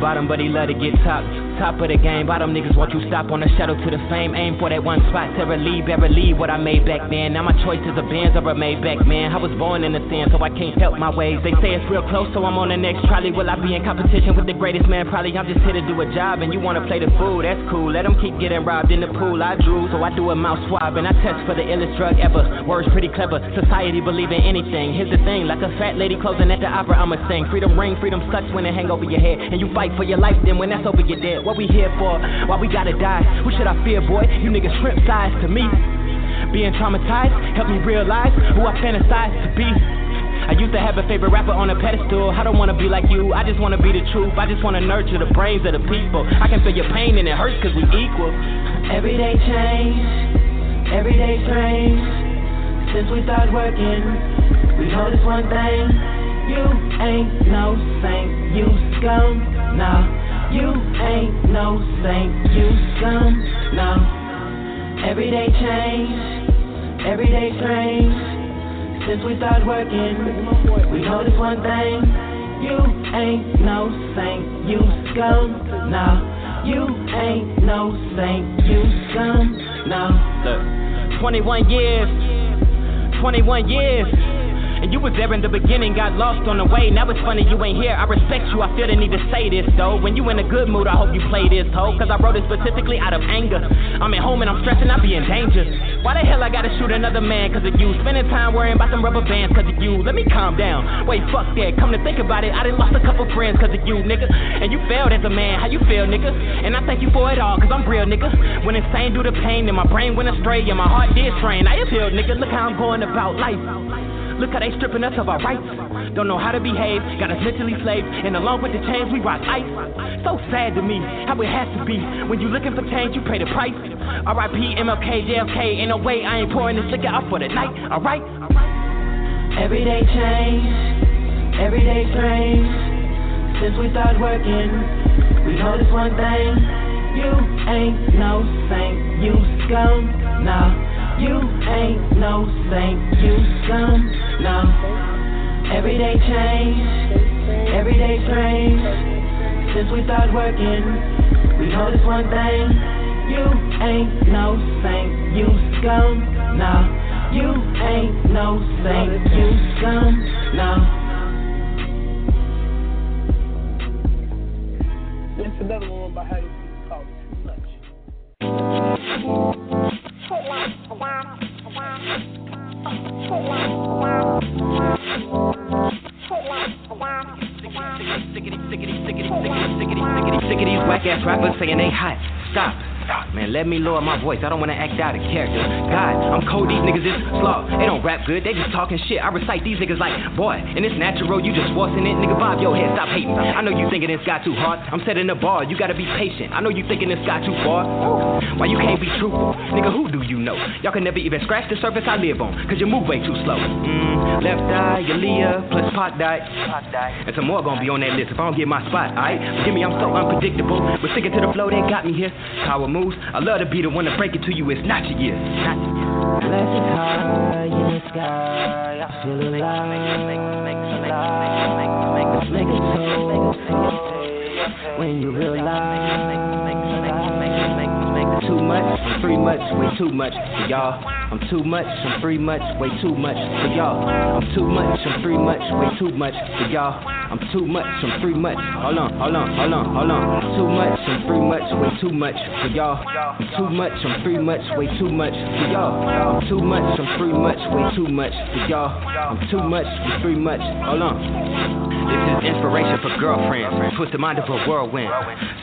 Bottom, but he love to get top. Top of the game, bottom niggas want you stop on the shadow to the fame. Aim for that one spot, Terror leave, ever leave what I made back then. Now my choice is a Benz or a Maybach, man. I was born in the sand, so I can't help my ways. They say it's real close, so I'm on the next trolley. Will I be in competition with the greatest man? Probably. I'm just here to do a job, and you wanna play the fool. That's cool. Let them keep getting robbed in the pool. I drew, so I do a mouth swab, and I test for the illest drug ever. Words pretty clever. Society believe in anything. Here's the thing, like a fat lady closing at the opera, I'ma sing. Freedom ring, freedom sucks when it hang over your head, and you fight for your life. Then when that's over, you're dead. What we here for? Why we gotta die? Who should I fear, boy? You niggas shrimp size to me. Being traumatized helped me realize who I fantasize to be. I used to have a favorite rapper on a pedestal. I don't wanna be like you, I just wanna be the truth. I just wanna nurture the brains of the people. I can feel your pain and it hurts cause we equal. Everyday change, everyday strange. Since we started working, we noticed one thing. You ain't no saint, you scum. Nah, you ain't no saint, you scum. Nah, everyday change, everyday strange. Since we started working, we noticed one thing. You ain't no saint, you scum. Nah, you ain't no saint, you scum. Nah. Look, 21 years, 21 years. And you was there in the beginning, got lost on the way. Now it's funny you ain't here. I respect you, I feel the need to say this though. When you in a good mood, I hope you play this hoe. Cause I wrote it specifically out of anger. I'm at home and I'm stressing, I be in danger. Why the hell I gotta shoot another man cause of you? Spending time worrying about some rubber bands cause of you. Let me calm down. Wait, fuck that. Come to think about it, I done lost a couple friends cause of you, nigga. And you failed as a man, how you feel, nigga? And I thank you for it all cause I'm real, nigga. When insane do the pain and my brain went astray and my heart did strain. I just appeal, nigga. Look how I'm going about life. Look how they stripping us of our rights. Don't know how to behave, got us mentally slaved, and along with the chains we rock ice. So sad to me how it has to be. When you looking for change, you pay the price. R.I.P. MLK, JFK. Ain't no way I ain't pouring this liquor out for the night. Alright. Everyday change, everyday strange. Since we started working, we know this one thing. You ain't no saint, you scum, nah. You ain't no saint, you scum, no. Everyday change, everyday strange. Since we started working, we know this one thing. You ain't no saint, you scum, no. You ain't no saint, you scum, no. There's another one by Hattie called Too Sick of these whack ass rappers saying they hot. Stop. Man, let me lower my voice. I don't wanna act out of character. God, I'm cold. These niggas is slow. They don't rap good. They just talking shit. I recite these niggas like, boy, and it's natural. You just forcing it, nigga. Bob your head. Stop hating. I know you thinking this got too hard. I'm setting the bar. You gotta be patient. I know you thinking this got too far. Why you can't be truthful, nigga? Who do you know? Y'all can never even scratch the surface I live on. Cause you move way too slow. Mm, left eye, Aaliyah, plus pot diet. And some more gonna be on that list if I don't get my spot, alright? Forgive me, I'm so unpredictable. But sticking to the flow, they got me here. Power moves. I love to be the one to break it to you. It's not your year. Blessed high in the sky, I feel alive. Make when you realize much, I'm free much, way too much for y'all. I'm too much, I'm free much, way too much for y'all. I'm too much, I'm free much, way too much for y'all. I'm too much, I'm free much. Hold on, hold on, hold on, hold on. Too much, I'm free much, way too much for y'all. I'm too much, I'm free much, way too much for y'all. I'm too much, I'm free much, way too much for y'all. I'm too much, I'm free much. Hold on. This is inspiration for girlfriends. Twisted mind of a whirlwind.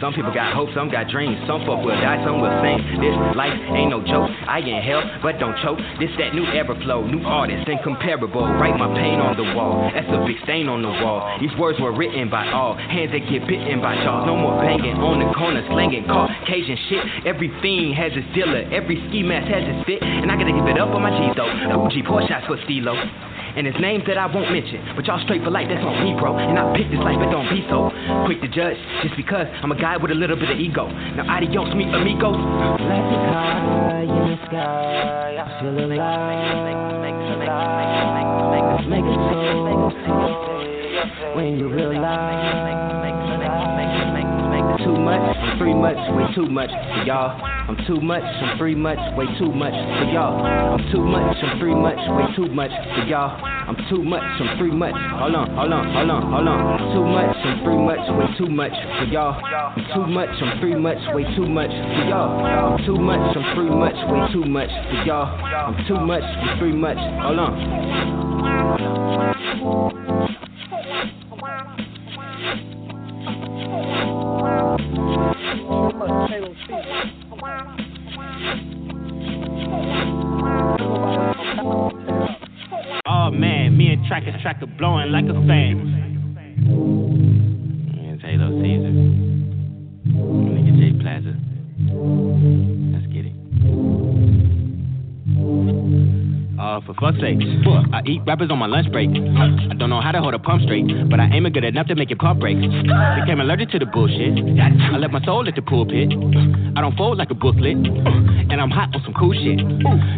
Some people got hope, some got dreams. Some folk will die, some will sing. This life ain't no joke. I in hell, but don't choke. This that new era flow, new artist, incomparable. Write my pain on the wall. That's a big stain on the wall. These words were written by all hands that get bitten by jaws. No more banging on the corner, slanging Caucasian shit. Every fiend has its dealer, every ski mask has its fit, and I gotta give it up on my G's though. Fuji pour shots for Stilo. And it's names that I won't mention. But y'all straight for life, that's on me, bro. And I pick this life, but don't be so quick to judge. Just because I'm a guy with a little bit of ego. Now, adios, me amigos. Blessed high in the sky, I feel alive. Make it so when you realize too much, free much, way too much for y'all. I'm too much, I'm free much, way too much for y'all. I'm too much, I'm free much, way too much for y'all. I'm too much, I'm free much. Hold on, hold on, hold on, hold on. Too much, I'm free much, way too much for y'all. I'm too much, I'm free much, way too much for y'all. I'm too much, I'm free much, way too much for y'all. I'm too much, I'm free much. Hold on. Oh man, me and Tracker Tracker blowing like a fan. It's Halo Caesar. Nigga J Plaza. Uh, for fuck's sake, I eat rappers on my lunch break. I don't know how to hold a pump straight, but I aim it good enough to make your pump break. Became allergic to the bullshit. I left my soul at the pulpit. I don't fold like a booklet, and I'm hot on some cool shit.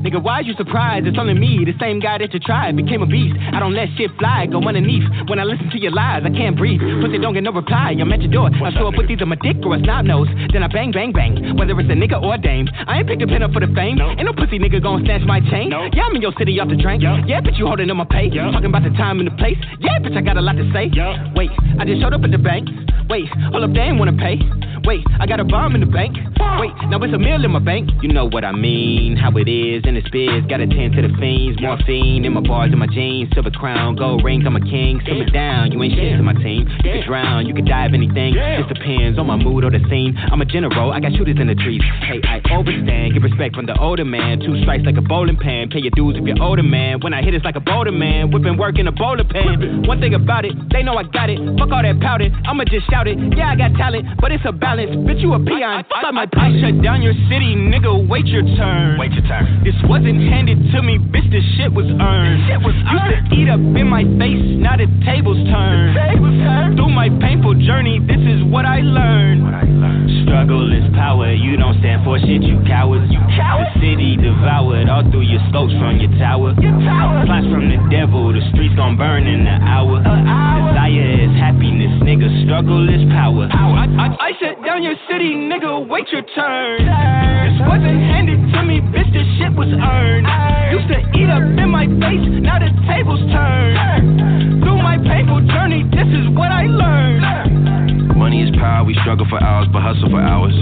Nigga, why you surprised? It's only me, the same guy that you tried, became a beast. I don't let shit fly, go underneath. When I listen to your lies, I can't breathe. Pussy don't get no reply, I'm at your door. I show up with either my dick or a snot nose. Then I bang, bang, bang. Whether it's a nigga or a dame, I ain't picking a pin up for the fame. Ain't no pussy nigga gon' snatch my chain. Yeah, I'm in your city off the drink. Yeah, bitch, you holding on my pay. Talking about the time and the place. Yeah, bitch, I got a lot to say. Wait, I just showed up at the bank. Wait, hold up, they ain't wanna pay. Wait, I got a bomb in the bank. Wait, now it's a meal in my bank. You know what I mean, how it is in the biz. Got a 10 to the fiends, morphine in my bars and my jeans. Silver crown, gold rings, I'm a king. Simmer down, you ain't shit to my team. You can drown, you can die of anything. Just depends on my mood or the scene. I'm a general, I got shooters in the trees. Hey, I overstand, give respect from the older man. Two strikes like a bowling pin. Pay your dues if you're older man. When I hit it's like a boulder man. Whipping work in a bowler pin. One thing about it, they know I got it. Fuck all that powder, I'ma just shout it. Yeah, I got talent, but it's a balance. Bitch, you a peon. Fuck out my I shut down your city, nigga. Wait your turn. Wait your turn. This wasn't handed to me, bitch. This shit was earned. Shit was Used to eat up in my face, now the tables turn. Tables turn. Through my painful journey, this is what I learned. What I learned. Struggle is power. You don't stand for shit, you cowards. You cowards. The city devoured all through your scopes from your tower. Your tower. Plots from the devil, the streets gon' burn in an hour. An hour. Desire is happiness, nigga. Struggle is power. power. I, I, I shut down your city, nigga. Wait your turn. This wasn't handed to me, bitch. This shit was earned. Used to eat up in my face, now the tables turn. Through my painful journey, this is what I learned. Money is power, we struggle for hours, but hustle for hours.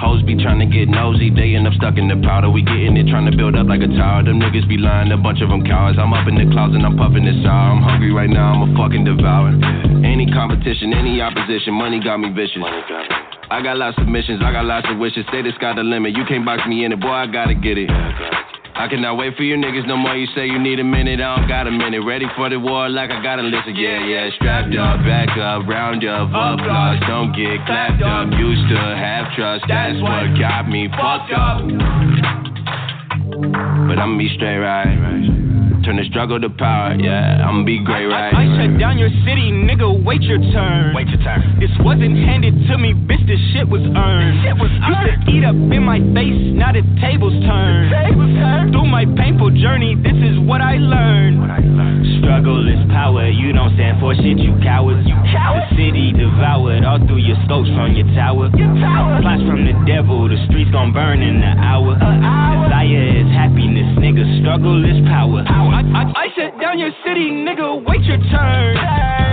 Hoes be trying to get nosy, they end up stuck in the powder. We getting it, trying to build up like a tower. Them niggas be lying, a bunch of them cowards. I'm up in the clouds and I'm puffing this sour. I'm hungry right now, I'm a fucking devour. Any competition, any opposition, money got me vicious. I got lots of missions, I got lots of wishes. Say the got the limit, you can't box me in it, boy, I gotta get it. I cannot wait for you niggas no more. You say you need a minute, I don't got a minute. Ready for the war like I gotta listen. Yeah, yeah, strapped up, back up, round up, applause. Don't get clapped up. Used to have trust, that's what got me fucked up. But I'ma be straight right. Turn the struggle to power, yeah, I'ma be great right. I, I shut down your city, nigga. Wait your turn. Wait your turn. This wasn't handed to me, bitch. This shit was earned. Shit was Used to eat up in my face, now the tables turn. Tables turn. Through my painful journey, this is what I learned. What I learned. Struggle is power. You don't stand for shit, you cowards. You cowards. The city devoured all through your scopes from your tower. Your tower. Plots from the devil, the streets gon' burn in an hour. An hour. Desire is happiness, nigga. Struggle is power. power. I, shut down your city, nigga. Wait your turn.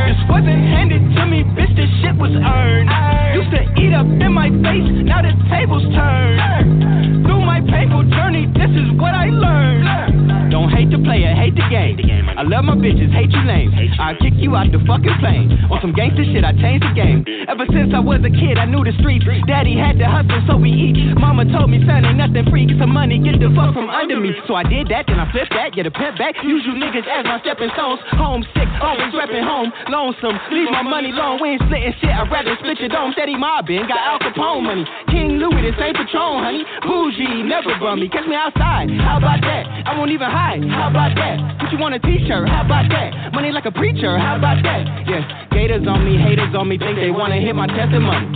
This wasn't handed to me, bitch. This shit was earned. Used to eat up in my face, now the tables turn. Through my painful journey, this is what I learned. Don't hate the player, hate the game. I love my bitches, hate you lame. I kick you out the fucking plane. On some gangster shit, I changed the game. Ever since I was a kid, I knew the streets. Daddy had to hustle, so we eat. Mama told me, son, ain't nothing free. Get some money, get the fuck from under me. So I did that, then I flipped that, get a pimp back. Use you niggas as my stepping stones. Homesick, always repping home. Lonesome, leave my money long. We ain't splitting shit, I'd rather split your dome. Steady mobbing, got Al Capone money. King Louis, this ain't Patron, honey. Bougie, never bum me. Catch me outside, how about that? I won't even hide, how about that? Put you on a t-shirt, how about that? Money like a preacher, how about that? Yeah, gators on me, haters on me, think they wanna hit my testimony.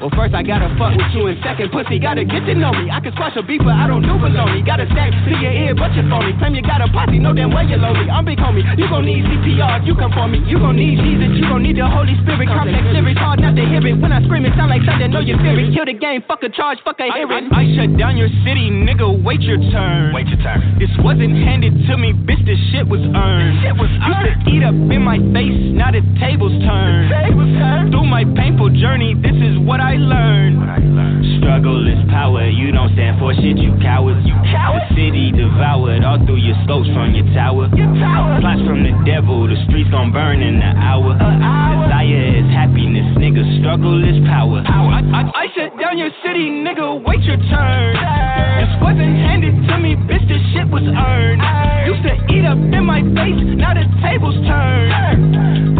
Well, first I gotta fuck with you, and second, pussy gotta get to know me. I can squash a beef, but I don't do baloney. Gotta stack to your ear, but you're phony. Claim you got a posse, know damn well you're lonely. I'm big homie, you gon' need CPR if you come for me. You gon' need Jesus, you gon' need the Holy Spirit. Complex lyrics, hard not to hear it. When I scream, it sound like something, know you fear it. Kill the game, fuck a charge, fuck a hearing. I, I, I shut down your city, nigga, wait your turn. Wait your turn. This wasn't handed to me, bitch, this shit was earned. This Shit was Used to eat up in my face, now the tables turn. Tables turn. Through my painful journey, this is what I learned. Struggle is power, you don't stand for shit, you cowards. You cowards. The city devoured all through your scopes from your tower. Your tower. Plots from the devil, the streets gon' burn in an hour. An hour. Desire is happiness, nigga. Struggle is power. Power. I, I, I shut down your city, nigga. Wait your turn. This wasn't handed to me, bitch. This shit was earned. Used to eat up in my face, now the tables turn. Through my painful journey,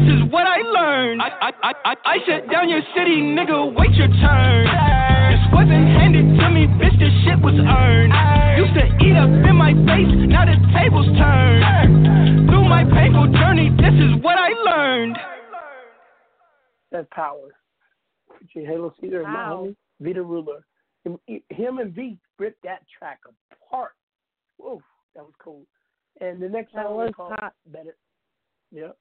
this is what I learned. I, I, I, I, I shut down your city, nigga. Wait your turn. This wasn't handed to me, bitch. This shit was earned. Used to eat up in my face, now the tables turned. Through my painful journey, this is what I learned. That's power. Featuring Halo Caesar and my Wow. homie Vita Ruler. Him, him and V ripped that track apart. Whoa, that was cool. And the next That song was is called hot. Better. Yeah,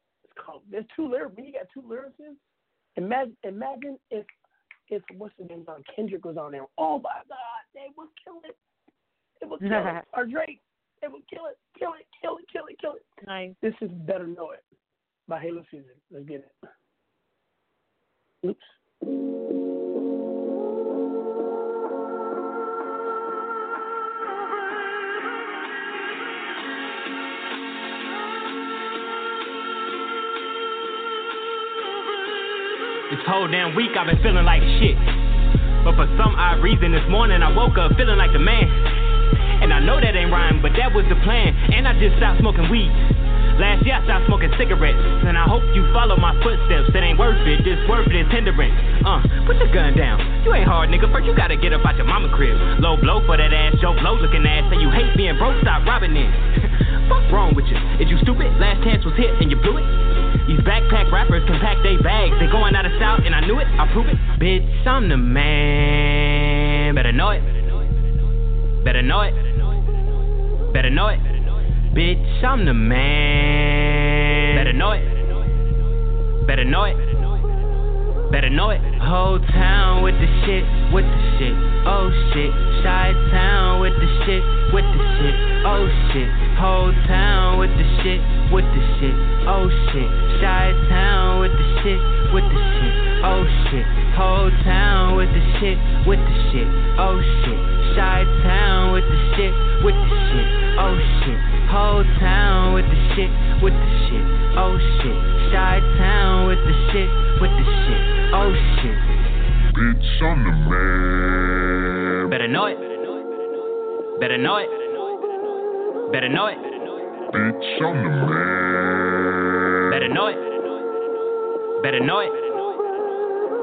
called. There's two lyrics. When you got two lyricists, imagine, imagine if if what's the name on Kendrick was on there. Oh my God, they was killing. It They will kill it. Or Drake. It will kill it, kill it, kill it, kill it, kill it. Nice. This is Better Know It by Halo Fusion. Let's get it. Oops. Whole damn week I've been feeling like shit. But for some odd reason this morning I woke up feeling like the man. And I know that ain't rhyme, but that was the plan. And I just stopped smoking weed. Last year I stopped smoking cigarettes. And I hope you follow my footsteps. It ain't worth it, this worth it is hindrance. Uh, put your gun down. You ain't hard, nigga. First you gotta get up out your mama crib. Low blow for that ass, Joe blow looking ass. Say you hate being broke, stop robbing it. Fuck wrong with you? Is you stupid? Last chance was hit and you blew it? These backpack rappers can pack they bags. They going out of style and I knew it. I prove it. Bitch, I'm the man. Better know it. Better know it. Better know it. Bitch, I'm the man. Better know it. Better know it. Better know it. Whole town with the shit, with the shit. Oh shit. Shy town with the shit, with the shit. Oh shit. Whole town with the shit, with the shit. Oh shit. Shy town with the shit, with the shit. Oh shit. Whole town with the shit, with the shit. Oh shit. Shy town with the shit, with the shit. Oh shit. Whole town with the shit, with the shit. Oh shit. Shy town with the shit, with the shit. Oh shit. Bitch, I'm the man. Better know it. Better know it. Better know it. Bitch, I'm the man. Better know it. Better know it.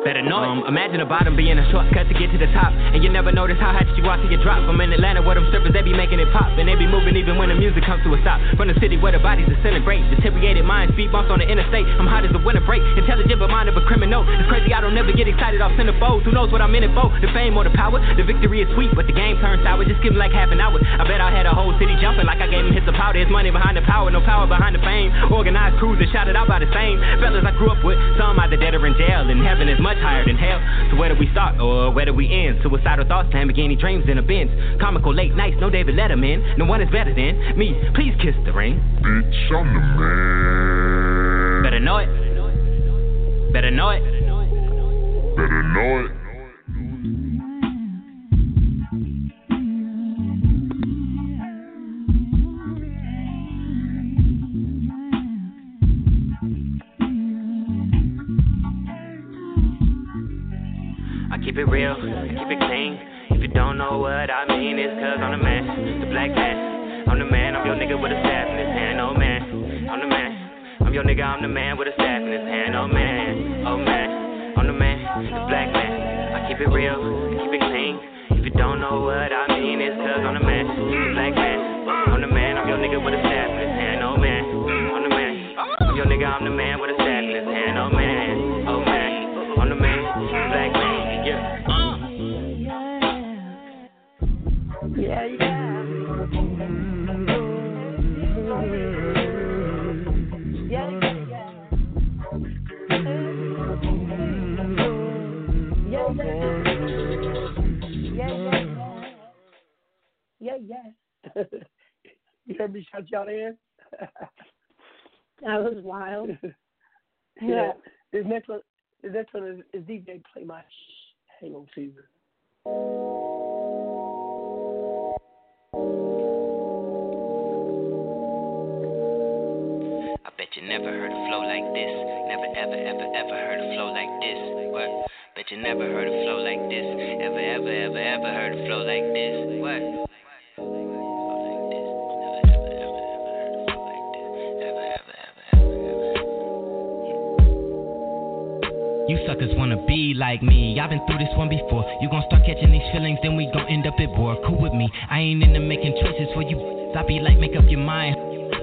Better know. Um, imagine the bottom being a shortcut to get to the top. And you never notice how high you are till you drop. I'm in Atlanta where them strippers, they be making it pop. And they be moving even when the music comes to a stop. From the city where the bodies are disintegrate. Deteriorated minds, speed bumps on the interstate. I'm hot as a winter break. Intelligent but mind of a criminal. It's crazy, I don't never get excited off centerfolds. Who knows what I'm in it for? The fame or the power? The victory is sweet, but the game turns sour. Just give me like half an hour. I bet I had a whole city jumping like I gave him hits of powder. There's money behind the power, no power behind the fame. Organized crews that shouted out by the same. Fellas I grew up with, some either dead or in jail. And heaven is much higher than hell. So where do we start or where do we end? Suicidal thoughts, Lamborghini dreams in a Benz. Comical late nights, no David Letterman. No one is better than me. Please kiss the ring. Bitch, I'm the man. Better know it. Better know it. Better know it. Keep it real, keep it clean. If you don't know what I mean, it's cause I'm the man, the black man. I'm the man, I'm your nigga with a staff in his hand, oh man. I'm the man, I'm your nigga, I'm the man with a staff in his hand, oh man. Oh man, I'm the man, the black man. I keep it real, keep it clean. If you don't know what I mean, it's cause I'm the man, the black man. I'm the man, I'm your nigga with a staff in his hand, oh man. I'm the man, I'm your nigga, I'm the man with a yeah. Yeah, yeah. you heard me shout y'all in? That was wild. yeah. This next one, this next one is, is DJ Play My Halo Season. I bet you never heard a flow like this. Never, ever, ever, ever heard a flow like this. What? Bet you never heard a flow like this. Ever, ever, ever, ever heard a flow like this. What? Suckers wanna be like me. I've been through this one before. You gon' start catching these feelings, then we gon' end up at war. Cool with me. I ain't into making choices for you. I be like, make up your mind.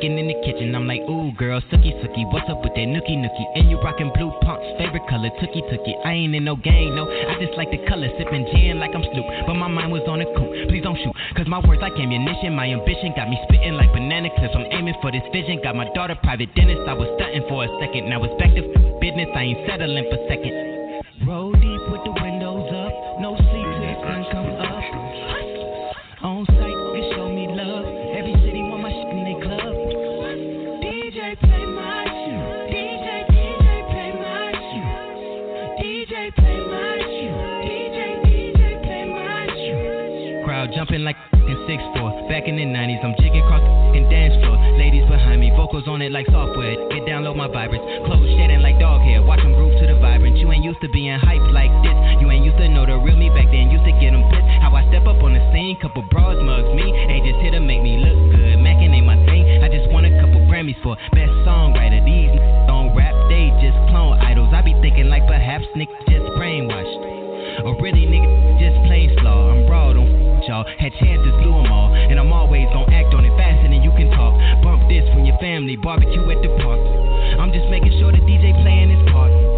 Getting in the kitchen, I'm like, ooh, girl, sookie sookie. What's up with that nookie nookie? And you rockin' blue pumps, favorite color, tookie tookie. I ain't in no gang, no. I just like the color, sippin' gin like I'm Snoop. But my mind was on a coupe. Please don't shoot, cause my words like ammunition. My ambition got me spittin' like banana clips. I'm aiming for this vision. Got my daughter private dentist. I was stunting for a second. Now it's back to business. I ain't settling for second. Roll Back in the 90s, I'm jigging across the dance floor. Ladies behind me, vocals on it like software. Get download my vibrants. Clothes shedding like dog hair. Watch them groove to the vibrant. You ain't used to being hyped like this. You ain't used to know the real me back then. Used to get them pissed. How I step up on the scene. Couple bras mugs me. Ain't just here to make me look good. Mackin' ain't my thing. I just won a couple Grammys for best songwriter. These don't rap, they just clone idols. I be thinking like perhaps Nick just brainwashed. Or really, nigga, just plain slaw. I'm f- y'all. Had chances, blew 'em all. And I'm always gon' act on it faster than you can talk. Bump this from your family, barbecue at the park. I'm just making sure the DJ playing his part.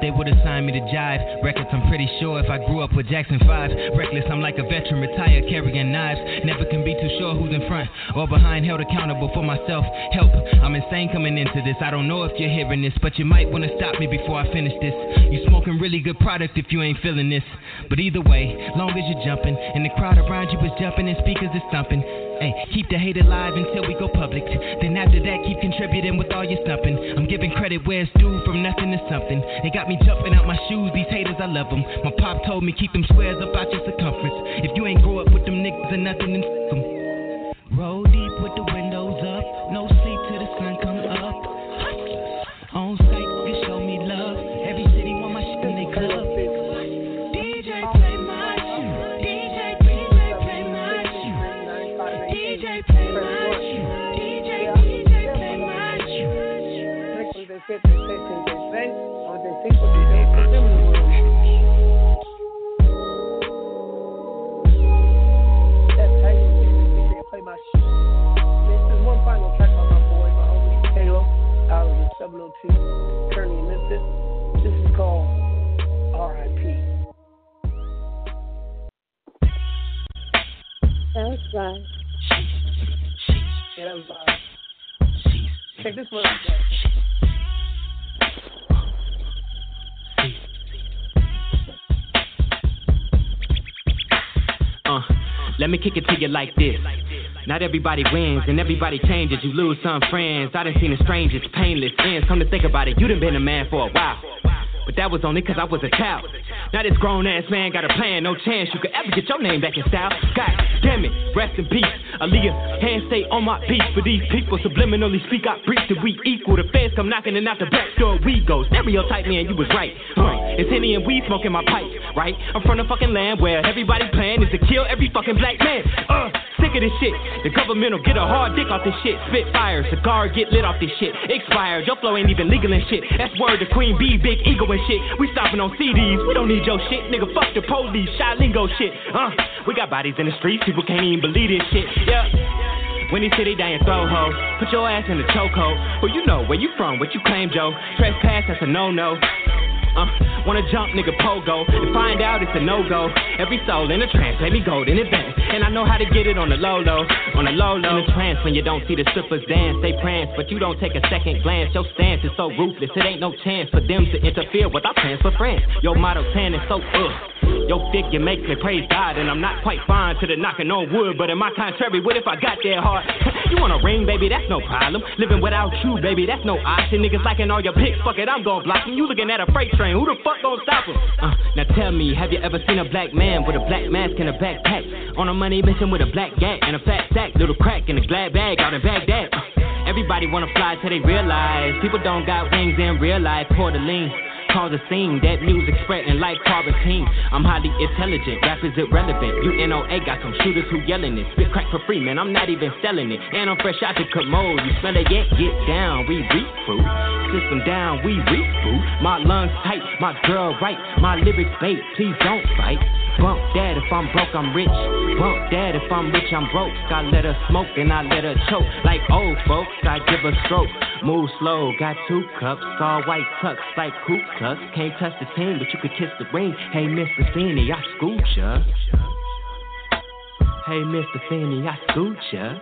They would assign me to jive. Records, I'm pretty sure if I grew up with Jackson 5. Reckless, I'm like a veteran, retired, carrying knives. Never can be too sure who's in front or behind, held accountable for myself. Help, I'm insane coming into this. I don't know if you're hearing this, but you might want to stop me before I finish this. You smoking really good product if you ain't feeling this. But either way, long as you're jumping, and the crowd around you is jumping and speakers is thumping. Hey, keep the hate alive until we go public. Then after that, keep contributing with all your stumping. I'm giving credit where it's due from nothing to something. They got me jumping out my shoes, these haters, I love them. My pop told me keep them squares up out your circumference. If you ain't grow up with them niggas or nothing, then f them. Roll Not everybody wins and everybody changes. You lose some friends. I done seen the strangest, painless ends. Come to think about it, you done been a man for a while. But that was only cause I was a child. Now this grown ass man got a plan, no chance you could ever get your name back in style. God damn it, rest in peace. Aaliyah, hands stay on my piece. For these people subliminally speak out, preach that we equal. The feds come knocking and out the back door we go. Stereotype man, you was right. Huh. It's Henny and weed smoking my pipe, right? I'm from the fucking land where everybody's plan is to kill every fucking black man. Uh, sick of this shit. The government will get a hard dick off this shit. Spit fire, cigar get lit off this shit. Expired, your flow ain't even legal and shit. That's word to Queen Bee, big ego and shit. We stopping on CDs, we don't need your shit. Nigga, fuck the police, shy lingo shit. Uh, we got bodies in the streets, people can't even believe this shit. Yeah. When they say they your throat, ho, put your ass in the chokehold. Well, you know where you from, what you claim, Joe. Trespass, that's a no-no. Uh, wanna jump, nigga, pogo. And find out it's a no-go. Every soul in a trance, let me go in advance. And I know how to get it on the low low, on the low low. In a trance when you don't see the strippers dance, they prance, but you don't take a second glance. Your stance is so ruthless, it ain't no chance for them to interfere with our plans for France. Your motto tan is so ugh. Your figure makes me praise God, and I'm not quite fine to the knocking on wood. But in my contrary, what if I got that hard? you want a ring, baby? That's no problem. Living without you, baby, that's no option. Niggas liking all your pics, fuck it, I'm gon' block 'em. You looking at a freight train, who the fuck gon' stop 'em? Uh, now tell me, have you ever seen a black man with a black mask and a backpack? On a money mission with a black gat and a fat sack, little crack in a glad bag out in Baghdad. Uh, everybody wanna fly till they realize people don't got wings in real life. Lean. Cause a scene, that music spreading like quarantine. I'm highly intelligent, rap is irrelevant. You NOA got some shooters who yelling it. Spit crack for free, man, I'm not even selling it. And I'm fresh out the commode. You smell it yet? Get down, we reap recruit. System down, we reap reboot. My lungs tight, my girl right. My lyrics bait, please don't fight. Bump that if I'm broke, I'm rich. Bump that if I'm rich, I'm broke. I let her smoke and I let her choke. Like old folks, I give a stroke. Move slow, got two cups, all white tucks like Ku Klux. Can't touch the team, but you could kiss the ring. Hey, Mr. Feeney, I scoot ya. Hey, Mr. Feeney, I scoot ya.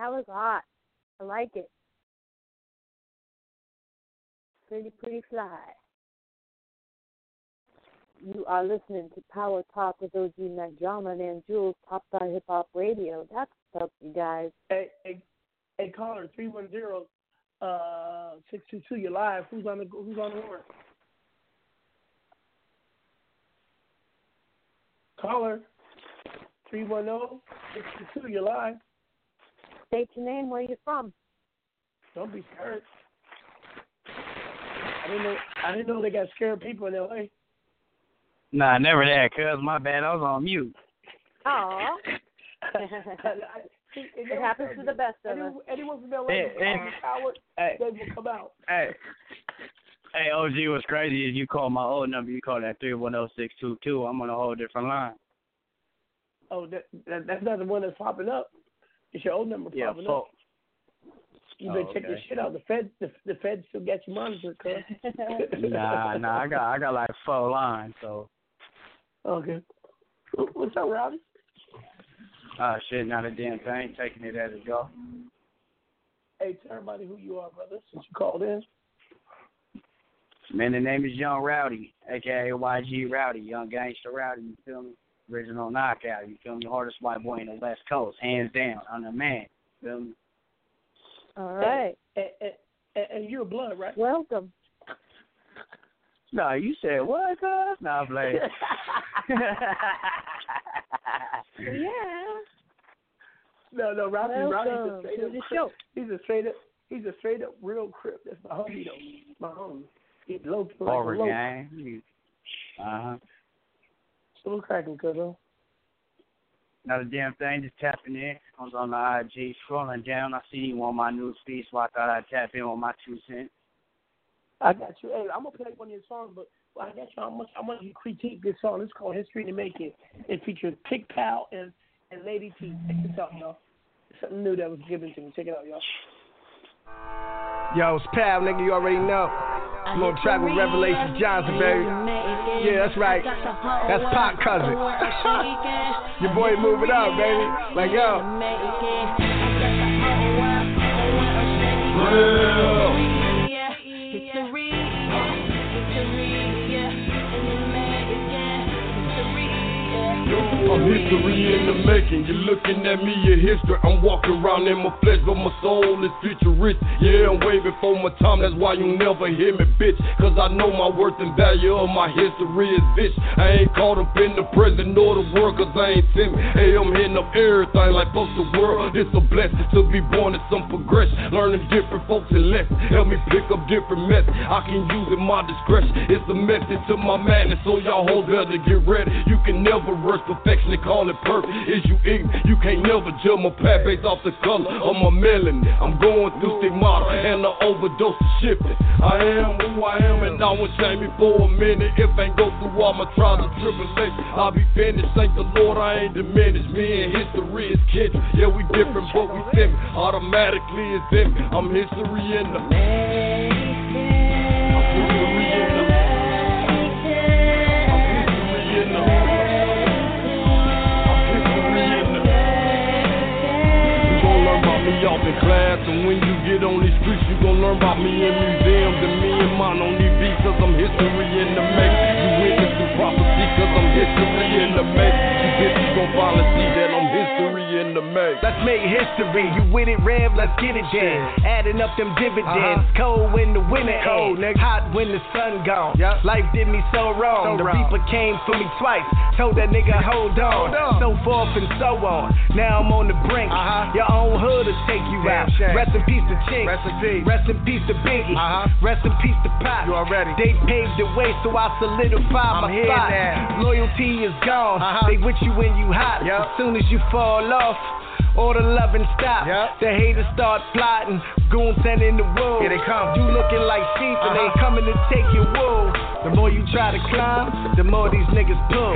That was hot. I like it. Pretty, pretty fly. You are listening to Power Talk with OG Mack Drama and Jewelz, Top Star Hip Hop Radio. That's up, you guys. Hey, hey, hey caller, 310 uh, 622, you're live. Who's on the Who's on the horn? Caller, 310 622, you're live. State your name, where you're from. Don't be scared. I didn't know. I didn't know they got scared people in LA. Nah, never that, cuz my bad. I was on mute. Aw. See, It happens to the best of us. anyone, anyone from LA, Hey, is hey. Howard, Hey. they will come out. Hey. Hey, OG, what's crazy is you call my old number, you call that 310622. I'm on a whole different line. Oh, that, that that's not the one that's popping up. It's your old number Yeah, popping up. You better Oh, check this okay. shit out. The Fed, the, the Fed still got you monitored, cuz. Nah, nah, I got I got like four lines, so Okay. What's up, Rowdy? ah shit, not a damn thing, taking it as it go. Hey, tell everybody who you are, brother, since you called in. Man, the name is Young Rowdy, aka YG Rowdy, Young Gangster Rowdy, you feel me? Original knockout, you feel me? Hardest white boy in the West Coast, hands down. I'm the man. Feel me? All right. And, and, and, and you're a blood, right? Welcome. No, you said what, cuz? Nah, play. Yeah. No, no, Rowdy, Rowdy's a straight to up the crip. show. He's a straight up, he's a straight up real crip. That's my homie though. My homie. He's low like a Over low. gang. Uh huh. So what's cracking, cuz? huh? Not a damn thing, just tapping in. I was on the IG, scrolling down. I see you on my news feed, so I thought I'd tap in with my two cents. I got you. Hey, I'm gonna play one of your songs, but well, I got you. I want, I want you to critique this song. It's called "History to Make It." It features Kick Pal and and Lady T. Check this out, y'all. Something new that was given to me. Check it out, y'all. Yo, it's Pal, nigga, you already know. I'm track with Revelation Johnson, baby. Yeah, that's right. That's Pop Cousin. Your boy moving up, baby. Like, yo. I'm history in the making. You're looking at me, your history. I'm walking around in my flesh, but my soul is futuristic. Yeah, I'm way before my time. That's why you never hear me, bitch. Cause I know my worth and value of my history is bitch. I ain't caught up in the present nor the world, cause I ain't seen me. Hey, I'm hitting up everything like fuck the world. It's a blessing to be born in some progression. Learning different folks and lessons. Help me pick up different methods. I can use it my discretion. It's a method to my madness, so y'all hold better get ready. You can never rush perfection and call it perfect. Is you ignorant? You can't never judge my path based off the color of my melanin. I'm going through stigmata and the overdose of shifting. I am who I am, and I won't change me for a minute. If ain't go through all my trials and tribulations, I'll be finished. Thank the Lord, I ain't diminished. Me and history is kindred. Yeah, we different, but we semi. Automatically in me. I'm history in the. I'm me off in class, and when you get on these streets, you gon' learn about me in museums. And me and mine on these beats, cause I'm history in the make. You witness the in make. Let's make history. You with it, Rev? Let's get it then. Adding up them dividends. Cold when the winter Cold, ends. Hot when the sun gone. Life did me so wrong. So the wrong. Reaper came for me twice. Told that nigga hold on. Hold on. So forth and so on. Now I'm on the brink. Uh-huh. Your own hood will take you Damn out. shame. Rest in peace to Chink. Rest in peace. Rest in peace to Biggie. Rest in peace to Pop. You already. They paved the way, so I solidify I'm my here spot. now. Loyalty is gone. Uh-huh. They with you when you hot. As soon as you fall off. All the loving stop. The haters start plotting. Goons sending the wolves. Here they come. You looking like sheep and they Uh-huh. coming to take your wool. The more you try to climb, the more these niggas pull.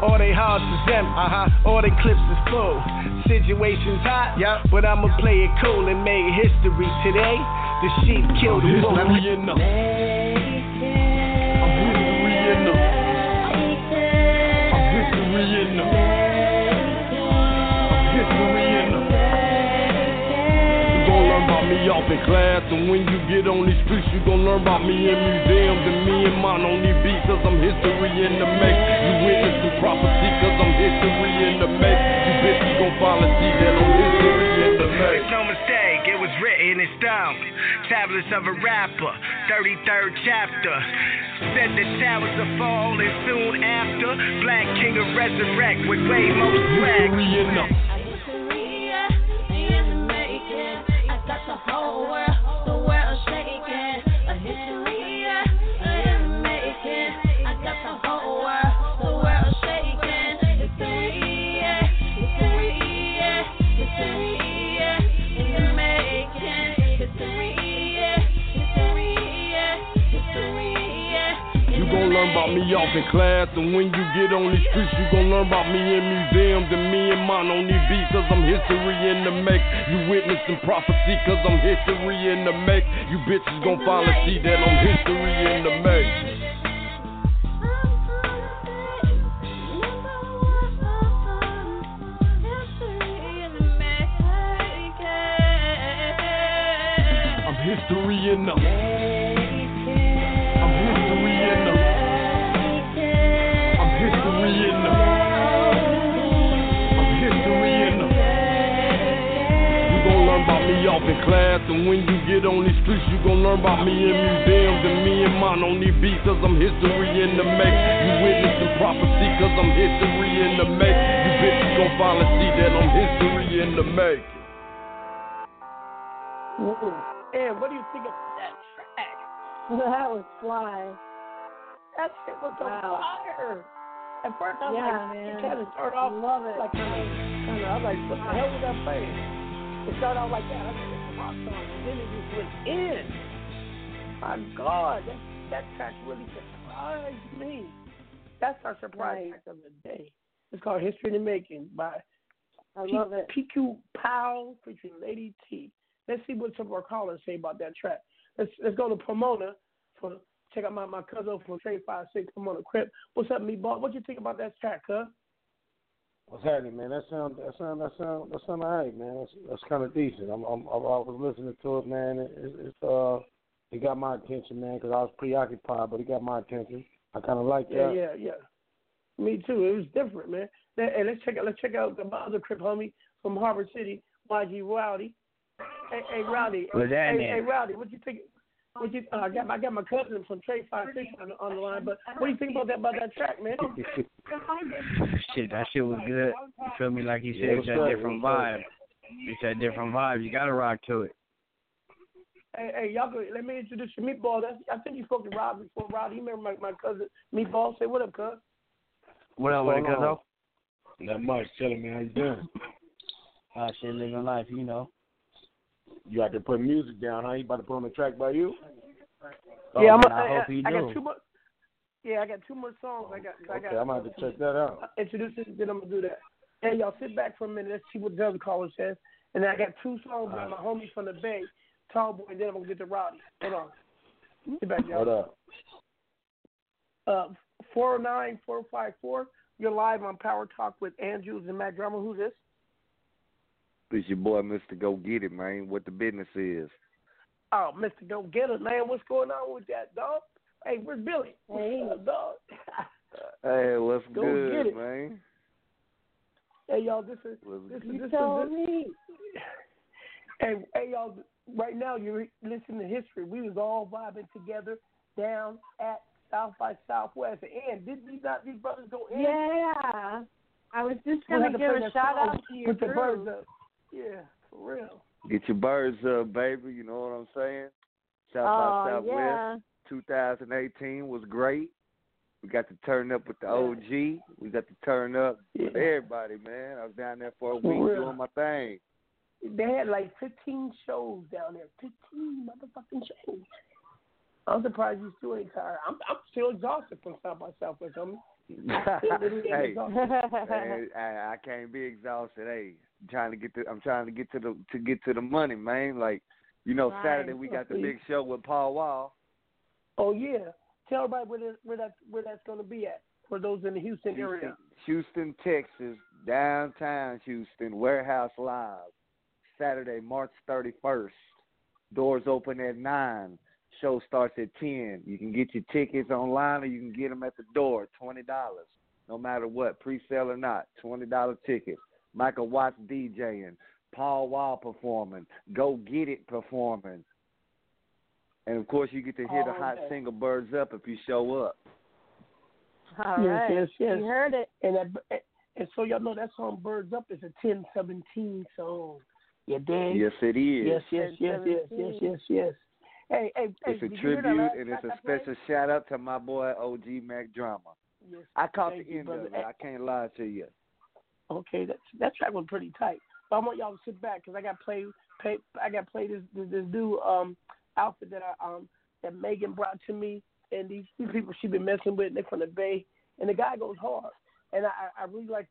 All they hearts is empty. Uh-huh. All they clips is full. Situation's hot, but I'ma play it cool and make history today. The sheep killed the wolf. Me off in class. And when you get on these streets, you gon' learn about me in museums. And me and mine on these beats, cause I'm history in the make. You witness the prophecy, cause I'm history in the make. You bitches gon' finally see that I'm history in the make. It's no mistake, it was written in stone. Tablets of a rapper, 33rd chapter. Said the towers are falling soon after. Black King will resurrect with way more swag. whole world, the world learn about me off in class, and when you get on these streets, you gon' learn about me in museums, and me and mine on these beats, cause I'm history in the make. You witnessing prophecy, cause I'm history in the make. You bitches gon' finally see that I'm history in the make. I'm history in the. In class, and when you get on these streets, you gon' learn about me in museums, and me and mine on these beats, cause I'm history in the make. You witnessing prophecy, cause I'm history in the make. You bitches gon' finally see that I'm history in the make. Ooh. And what do you think of that track? That was fly. That shit was on fire. At first, I was Yeah, like, man. it kind of started off Love it. like kind of, kind of. I was like, what the hell was that playing? It started off like that. I was like, it's a song. And then it just went in. My God, that that track really surprised me. That's our surprise track of the day. It's called "History in the Making" by I P- love it. PQ Powell featuring Lady T. Let's see what some of our callers say about that track. Let's let's go to Pomona for check out my, my cousin from Trade Five Six Pomona Crip. What's up, meatball? What you think about that track, huh? What's happening, man? That sound, that sound, that sound, that sound alright, man. That's that's kind of decent. I'm, I'm, I was listening to it, man. It, it, it's uh, it got my attention, man, because I was preoccupied, but it got my attention. I kind of like Yeah, that. yeah, yeah. Me too. It was different, man. That, and let's check out let's check out the other Crip homie from Harbor City, YG Rowdy. Hey, hey Rowdy. What's that, hey, man? hey Rowdy, what you think? What you? Uh, I got I got my cousin from Trade Five Six on the, on the line, but what do you think about that about that track, man? Shit, that shit was good. You feel me? Like you Yeah, said, it's what's that different vibe. It's that different vibe. You gotta rock to it. Hey, hey, y'all go. Let me introduce you, Meatball. That's, I think you spoke to Rob before. Rob, you remember my, my cousin Meatball? Say what up, cuz? What up, with it, What's going cuzzo? Not much. Chilling, man. How you doing? Ah, shit, living life, you know. You out there putting music down, huh? You about to put on the track by you? Oh, yeah, I'm. man, a- I hope he I got two more. Yeah, I got two more songs. I got. I got. Okay, I'm gonna have to check that out. Introduce it, then I'm gonna do that. Hey, y'all sit back for a minute. Let's see what the other caller says. And then I got two songs by my homie from the Bay, Tall Boy, and then I'm gonna get to Rowdy. Hold on. Sit back, y'all. What up? Uh, four nine four five four. You're live on Power Talk with Ann Jewelz and Mack Drama. Who's this? It's your boy, Mr. Go Get It, man. What the business is. Oh, Mr. Go Get It, man. What's going on with that, dog? Hey, where's Billy? Hey, dog. Hey, what's Go good, get it. man? Hey, y'all, this is What's this is good? this told is me. Hey, hey, y'all. Right now, you're listening to history. We was all vibing together down at South by Southwest. And did these not these brothers go in? Yeah. I was just gonna give a shout out to your with group. Up. Yeah, for real. Get your birds up, baby. You know what I'm saying? South Oh, by Southwest yeah. 2018 was great. We got to turn up with the OG. We got to turn up with everybody, man. I was down there for a For week real. doing my thing. They had like 15 shows down there. 15 motherfucking shows. I'm surprised you still ain't tired. I'm I'm still exhausted from South by Southwest. I'm still hey, exhausted. man, I, I can't be exhausted. Hey, I'm trying to get to I'm trying to get to the to get to the money, man. Like, you know, Right. Saturday we got the big show with Paul Wall. Oh yeah. Tell everybody where that, where that where that's going to be at for those in the Houston, area. Houston, Texas, downtown Houston, Warehouse Live, Saturday, March 31st. Doors open at nine. Show starts at ten. You can get your tickets online, or you can get them at the door. Twenty dollars, no matter what, pre-sale or not. Twenty dollar tickets. Michael Watts DJing. Paul Wall performing. Go Get It performing. And of course, you get to hear the oh, hot day. single "Birds Up" if you show up. All yes, right. yes, yes. You heard it. And that, and so y'all know that song "Birds Up" is a ten seventeen song. You dig? Yes, it is. Yes, yes, yes, yes, yes, yes, yes. Hey, hey, hey! It's a did you hear that tribute and it's a a I played? special shout out to my boy OG Mack Drama. Yes, I caught the you, end brother. of it. I can't lie to you. Okay, that that track was pretty tight. But I want y'all to sit back because I got play, play I got play this this, this new um outfit that I um that Megan brought to me, and these, people she been messing with. They're from the Bay, and the guy goes hard, and I I really like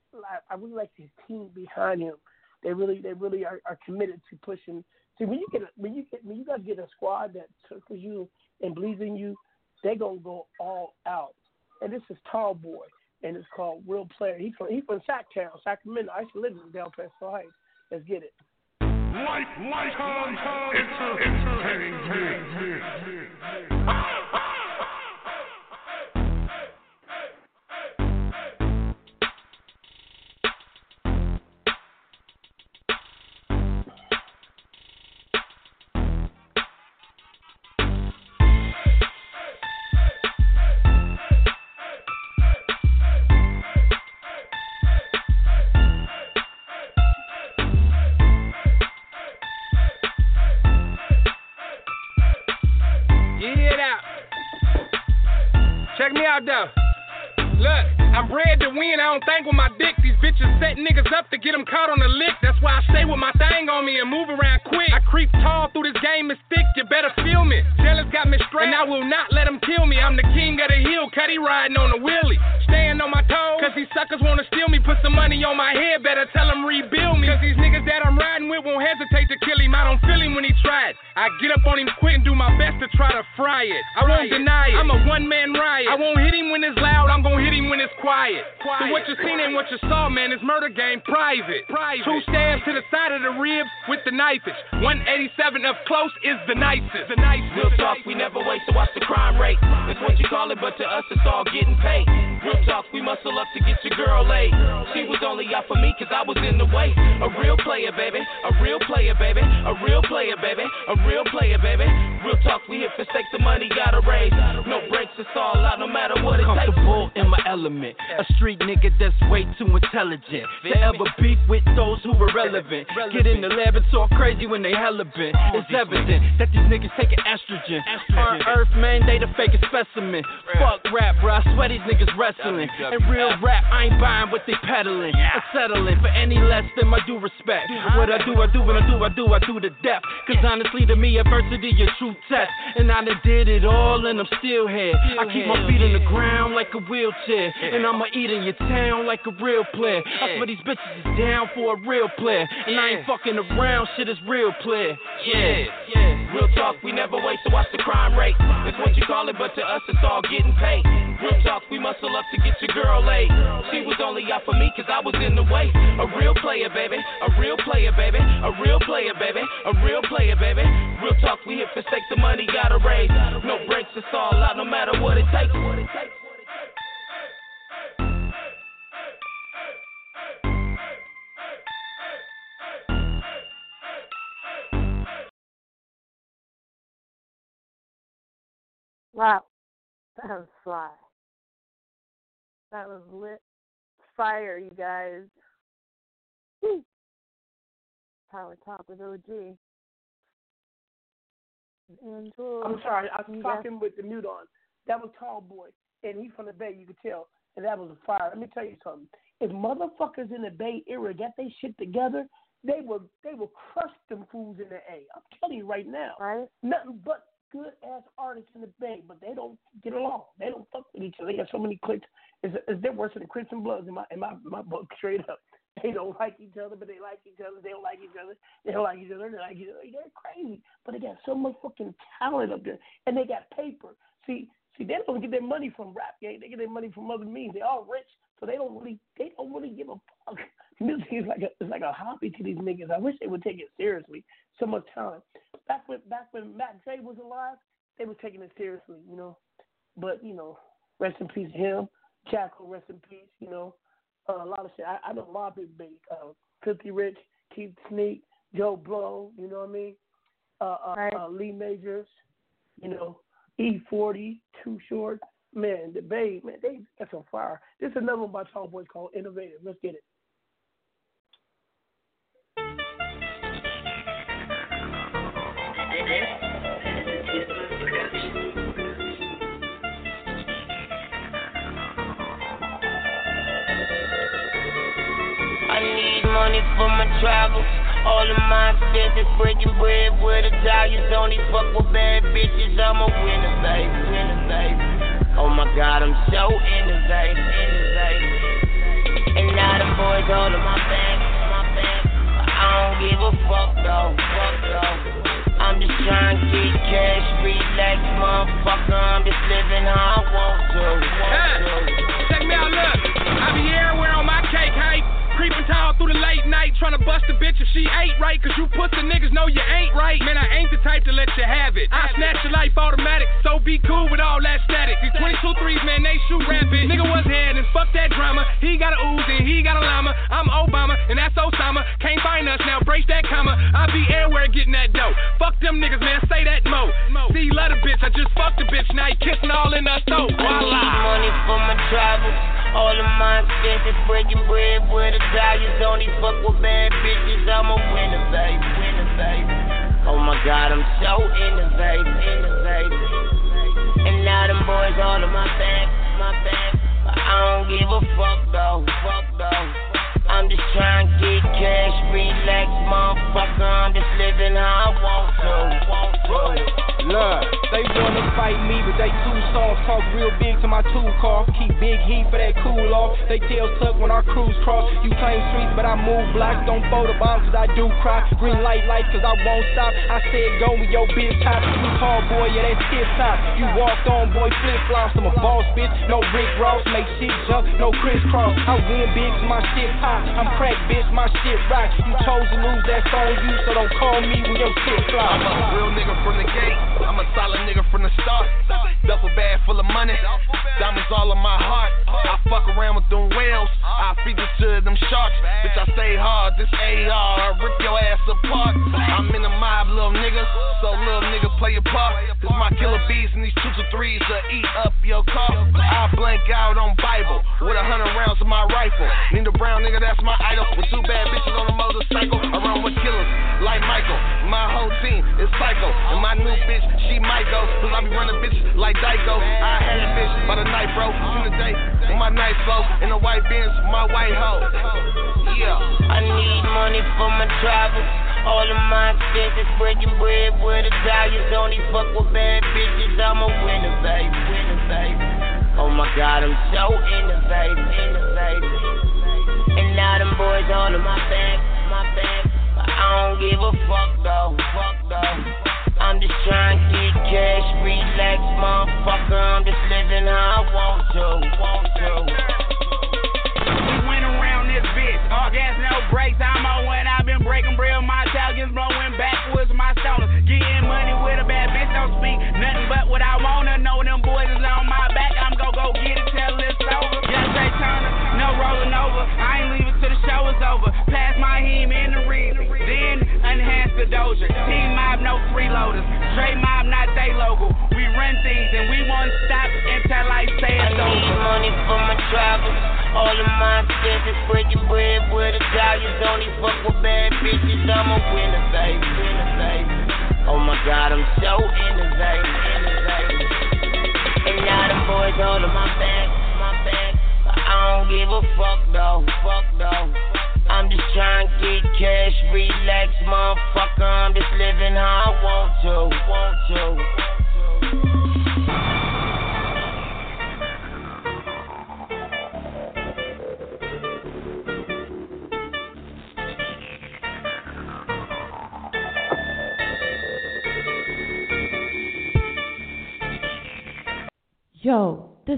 I really like his team behind him. They really they really are, are committed to pushing. See when you get a, when you get when you guys get a squad that circles you and believes in you, they gonna go all out. And this is Tall Boy, and it's called Real Player. He's from he's from Sacktown, Sacramento. I used to live in Del Paso Heights. Let's get it. Life, life. Out though. Look, I'm bred to win. I don't think with my dick. These bitches set niggas up to get them caught on the lick. That's why I stay with my thing on me and move around quick. I creep tall through this game is thick. You better feel me. Jealous got me straight, and I will not let them kill me. I'm the king of the hill, cutty riding on the wheelie. Staying on my toes, cause these suckers wanna steal me. Put some money on my head, better tell them rebuild me. Cause these niggas that I'm riding with won't hesitate to kill him. I don't feel him when he tried. I get up on him quick and do my best to try to fry it. I won't deny it. I'm a one man riot. I won't hit him when it's loud, I'm gonna hit him when it's quiet. So what you seen and what you saw, man. It's murder game private. private. Two stabs to the side of the ribs with the knifage. 187 up close is the nicest. The nicest. Real talk, we never wait to watch the crime rate. That's what you call it, but to us it's all getting paid. Real talk, we muscle up to get your girl laid. She was only out for me cause I was in the way. A real player, baby. A real player, baby. A real player, baby. A real player, baby. Real talk, we hit for sake the money gotta raise. No breaks, it's all out no matter what it takes. Comfortable in my element. A street nigga that's way too intelligent to ever beef with those who are relevant. Get in the lab and talk crazy when they hella been. It's evident that these niggas taking estrogen. On earth, man, they the fakest specimen. Fuck rap, bro. I swear these niggas wrestling. And real rap, I ain't buying what they peddling. Or settling for any less than my due respect. What I do, I do, what I do, I do, I do to death. Cause honestly, to me, adversity is true test. And I done did it all, and I'm still here. I keep my feet in the ground like a wheelchair. And I'ma eat in your town like a real player. I swear these bitches is down for a real player. And I ain't fucking around, shit is real player. Yeah, yeah. Real talk, we never wait to watch the crime rate. That's what you call it, but to us it's all getting paid. Real talk, we muscle up to get your girl laid. She was only out for me cause I was in the way. A real player, baby. A real player, baby. A real player, baby. A real player, baby. Real talk, we hit for sake the money gotta raise. No breaks, it's all out no matter what it takes. What it takes. Wow. That was fly. That was lit fire, you guys. Power Talk with OG. Angel. Uh, I'm sorry, I was talking with the mute on. That was Tall Boy, and he's from the Bay. You could tell, and that was a fire. Let me tell you something. If motherfuckers in the Bay Area got their shit together, they will they will crush them fools in the A. I'm telling you right now. Right. Nothing but good ass artists in the Bay, but they don't get along. They don't fuck with each other. They got so many. It's, it's they're worse than Crips and Bloods in my in my my book. Straight up. They don't like each other, but they like each other. They don't like each other. They don't like each other. They like each other. They're crazy, but they got so much fucking talent up there, and they got paper. See, see, they don't get their money from rap game. They get their money from other means. They're all rich, so they don't really they don't really give a fuck. Music is like a it's like a hobby to these niggas. I wish they would take it seriously. So much talent. Back when back when Mac Dre was alive, they were taking it seriously, you know. But you know, rest in peace to him. Jacka, rest in peace. You know, uh, a lot of shit. I, I know a lot of big big. Uh, Filthy Rich, Keith Sneak, Joe Blow. You know what I mean? Uh, uh, Right. uh, Lee Majors. You know, E40, Too Short. Man, the Bay, man, they that's on fire. This is another one by Tall Boys called Innovative. Let's get it. Money for my travels. All of my expenses, breaking bread with Italians. Only fuck with bad bitches. I'm a winner, babe, winner, babe. Oh my God, I'm so innovative, innovative. And now them boys all in my back. I don't give a fuck though, fuck though. I'm just trying to get cash, relax, motherfucker. I'm just living how I want to, want to. Check me out, look. I be everywhere on my cake hype. Creeping tall through the late night, trying to bust a bitch if she ain't right. Cause you pussy niggas know you ain't right. Man, I ain't the type to let you have it. I snatch your life automatic, so be cool with all that static. These 22 threes, man, they shoot rapid. Nigga was head and fuck that drama. He got a Uzi he got a llama. I'm Obama and that's Osama. Can't find us now, brace that comma. I be everywhere getting that dough. Fuck them niggas, man, say that mo. See, love the bitch, I just fucked the bitch. Now he kissing all in her throat. Voila. money for my travels. All of my expenses, breaking bread with Italians. Only fuck with bad bitches. I'm a winner, babe, winner, babe. Oh my God, I'm so innovative, innovative. And now them boys all in my back, my back. I don't give a fuck though, fuck though. I'm just trying to get cash, relax, motherfucker. I'm just living how I want to, want to. Look, they wanna fight me, but they too soft. Talk real big to my two car. Keep big heat for that cool off. They tail tuck when our crews cross. You claim streets, but I move blocks. Don't photo bomb, cause I do cry. Green light light, cause I won't stop. I said go with your big top. You tall boy, yeah, that's tip top. You walked on, boy, flip flops. I'm a boss, bitch. No Rick Ross, make shit jump, no crisscross. I win big, my shit pop. I'm crack, bitch, my shit rock. You chose to lose, that's on you, so don't call me when your shit flop. I'm a real nigga from the gate. I'm a solid nigga from the start. Duffel bag full of money. Diamonds all in my heart. I fuck around with them whales. I feed it to them sharks. Bitch, I stay hard. This AR, I rip your ass apart. I'm in the mob, little nigga. So little nigga play your part. Cause my killer bees and these two to threes will eat up your car. I blank out on Bible with a hundred rounds of my rifle. Need a brown nigga, that's my idol. With two bad bitches on a motorcycle. Around with killers like Michael. My whole team is psycho. And my new bitch, she might go. Cause I be running bitches like Dyko. I had that bitch by the night, bro. To the day, with my night flow. In the white Benz, my white hoe. Yeah. I need money for my travels. All of my expenses, breaking bread with Italians. Only fuck with bad bitches. I'm a winner, babe, winner, babe. Oh my God, I'm so innovative, innovative. And now them boys all in my back, my back. I don't give a fuck though, fuck though. I'm just trying to get cash, relax, motherfucker. I'm just living how I want to, want to. We went around this bitch, all gas, no brakes. I'm on when I've been breaking bread. My Italians blowing backwards, my stoners. Getting money with a bad bitch, don't speak nothing but what I wanna know. Them boys is on my back, I'm gon' go get it till it's over. Just say Turner, no rolling over. I ain't leaving show is over. Pass my him in the ring, then enhance the doja. Team mob, no freeloaders. Straight mob, not they logo. We run things and we won't stop until I say I need money for my travels. All of my expenses, breaking bread with Italians. Only fuck with bad bitches. I'm a winner, babe, winner, babe. Oh my God, I'm so innovative, innovative. And now them boys all in my back, my back. I don't give a fuck though, fuck though. I'm just trying to get cash, relax, motherfucker. I'm just living how I want to, want to.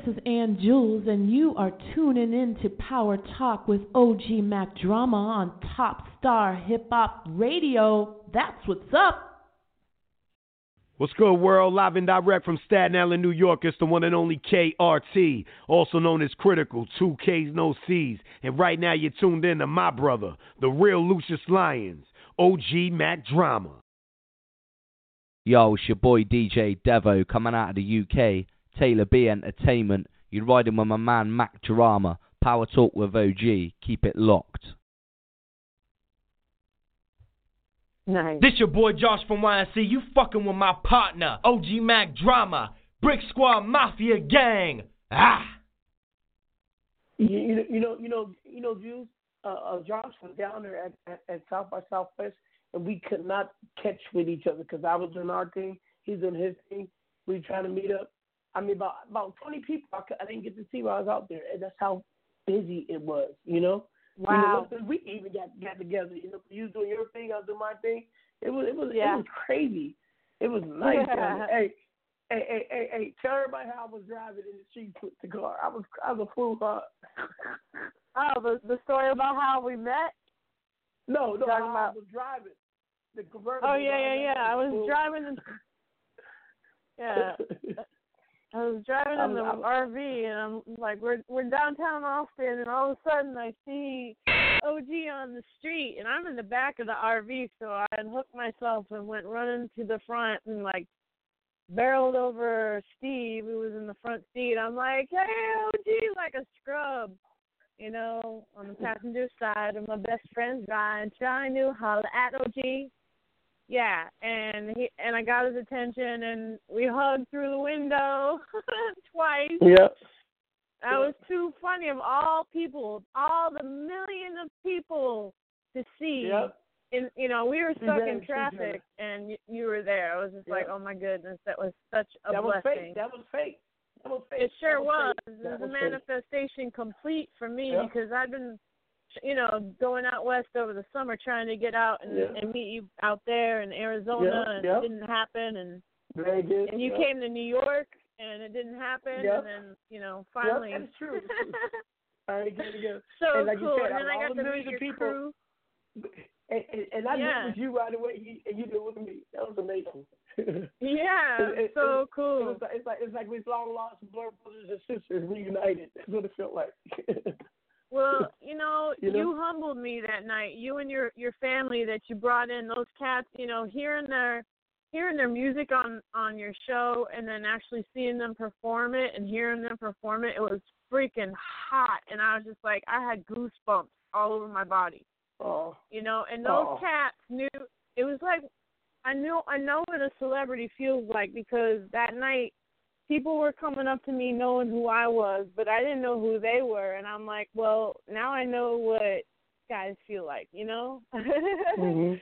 This is Ann Jewelz, and you are tuning in to Power Talk with OG Mack Drama on Top Star Hip Hop Radio. That's what's up. What's good, world? Live and direct from Staten Island, New York. It's the one and only KRT, also known as Kritikal, two Ks, no Cs. And right now you're tuned in to my brother, the real Lucious Lyons, OG Mack Drama. Yo, it's your boy DJ Devo coming out of the UK. Taylor B Entertainment. You're riding with my man Mack Drama. Power Talk with OG. Keep it locked. Nice. This your boy Josh from YNC. You fucking with my partner, OG Mack Drama, Brick Squad Mafia Gang. Ah. You, you know, you know, you know, you know, Juice. Uh, uh, Josh was down there at, at, at South by Southwest, and we could not catch with each other because I was doing our thing, he's doing his thing. We were trying to meet up. I mean, about about twenty people. I, could, I didn't get to see while I was out there, and that's how busy it was. You know. Wow. You know, we even got got together. You know, you was doing your thing, I was doing my thing. It was it was Yeah. it was crazy. It was nice. Yeah. Hey, hey, hey, hey, hey, tell everybody how I was driving in the streets with the car. I was I was a fool. Huh? Oh, the the story about how we met. No, no, how about- I was driving the convertible. Oh yeah, yeah, yeah. I was driving. In, yeah, I was driving in the I'm- RV, and I'm like, we're we're downtown Austin, and all of a sudden I see OG on the street, and I'm in the back of the RV, so I unhooked myself and went running to the front and like barreled over Steve, who was in the front seat. I'm like, hey OG, like a scrub. You know, on the passenger side of my best friend's ride, trying to holler at OG. Yeah, and he and I got his attention, and we hugged through the window twice. Yep. That was too funny of all people, all the million of people to see. Yep. And you know, we were stuck in into each other. traffic, and you, you were there. I was just like, oh my goodness, that was such a that was blessing. fake. That was fake. That was fake. It sure That was. fake. It That was a fake. manifestation complete for me because I've been, you know, going out west over the summer trying to get out and, Yeah. and meet you out there in Arizona, Yeah, and yeah. it didn't happen. And good. and you came to New York, and it didn't happen. And then, you know, finally. true. That's true. All right, good to go. so and like cool. You said, and then I got all to the meet your people, crew. And, and, and I knew Yeah. it was you right away, and you knew it was me. That was amazing. Yeah, It- it- so it- cool. It was it's like it's like we long lost blood brothers and sisters reunited. That's what it felt like. Well, you know, You you, humbled me that night. You and your your family that you brought in those cats. You know, hearing their hearing their music on on your show, and then actually seeing them perform it and hearing them perform it, it was freaking hot. And I was just like, I had goosebumps all over my body. oh, You know, and those Oh. cats knew. It was like I knew I know what a celebrity feels like because that night people were coming up to me knowing who I was, but I didn't know who they were, and I'm like, well, now I know what guys feel like, you know. mhm.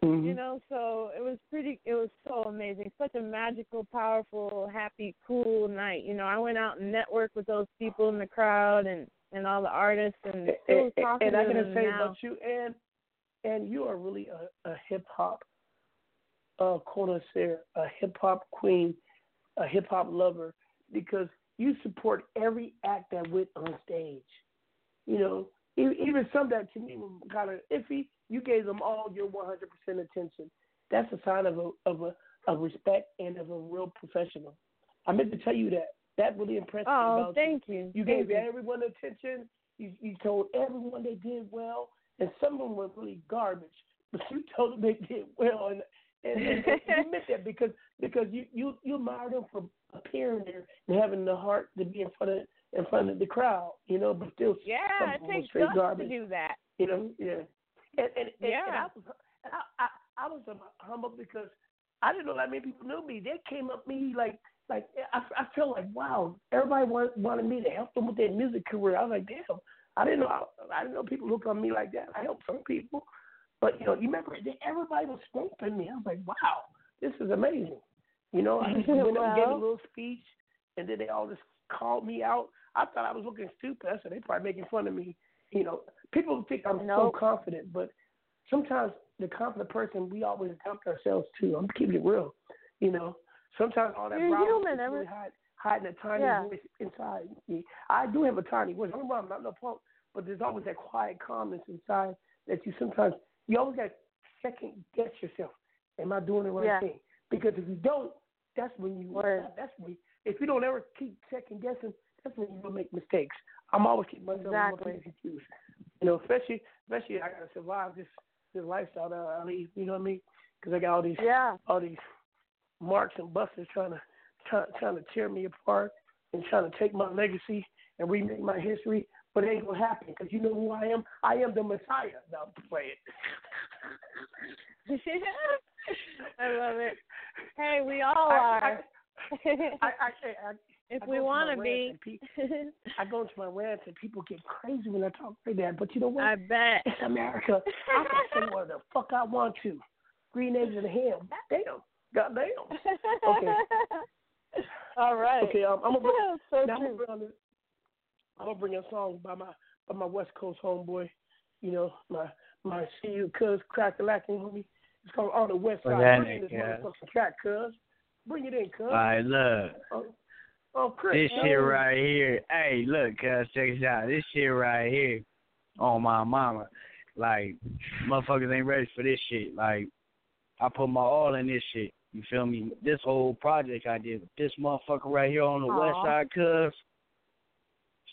You Mhm. know, so it was pretty. It was so amazing. Such a magical, powerful, happy, cool night. You know, I went out and networked with those people in the crowd and and all the artists and still and, talking and to I gotta say now. about you, and and you are really a, a hip hop uh, connoisseur, a hip hop queen, a hip hop lover, because you support every act that went on stage. You know, even, even some that to me were kind of iffy, you gave them all your 100% attention. That's a sign of a of a of respect and of a real professional. I meant to tell you that. That really impressed me Oh, thank you. you. You Thank gave you. everyone attention. You you told everyone they did well, and some of them were really garbage, but you told them they did well, and and, and, you meant that because because you you you admired them for appearing there and having the heart to be in front of in front of the crowd, you know, but still Yeah, some it takes straight garbage. to do that. You know, yeah. And and, and, Yeah. and I was and I, I I was humble because I didn't know that many people knew me. They came up to me like like I I felt like wow, everybody wanted wanted me to help them with their music career. I was like, damn, I didn't know I, I didn't know people look on me like that. I helped some people, but you know, you remember everybody was smoking me. I was like, wow, this is amazing. You know, I just went up and gave a little speech, and then they all just called me out. I thought I was looking stupid. I said they probably making fun of me. You know, people think I'm Nope. so confident, but sometimes the confident person we always doubt ourselves too. I'm keeping it real. You know, sometimes all that You're human, is really hide, hiding a tiny Yeah. voice inside me. I do have a tiny voice. I'm not, not no punk, but there's always that quiet calmness inside that you sometimes you always got to second guess yourself. Am I doing the right Yeah. thing? Because if you don't, that's when you that's when if you don't ever keep second guessing, that's when you will make mistakes. I'm always keeping myself Exactly. confused. You know, especially especially I gotta survive this this lifestyle that I lead. You know what I mean? Because I got all these yeah. all these marks and busters trying to try, trying to tear me apart and trying to take my legacy and remake my history. But it ain't gonna happen because you know who I am. I am the Messiah. Now play it. I love it. Hey, we all I- are. I, I, if we go to my want to be. I go into my rants and people get crazy when I talk like that. But you know what? I bet. It's America. I can say what the fuck I want to. Green eggs and ham. Damn. Goddamn. Okay. All right. Okay. Um, I'm gonna bring, so now I'm gonna bring on this, I'm gonna bring a song by my by my West Coast homeboy. You know my my see you cuz crack the lacking homie. It's called on the West What's Side. that, Bring this yeah. motherfucking track, cuz. Bring it in, cuz. All right, look. Oh, oh, Chris. This no. shit right here. Hey, look, cuz, check this out. This shit right here on my mama. Like, motherfuckers ain't ready for this shit. Like, I put my all in this shit. You feel me? This whole project I did, this motherfucker right here on the west side, cuz, it's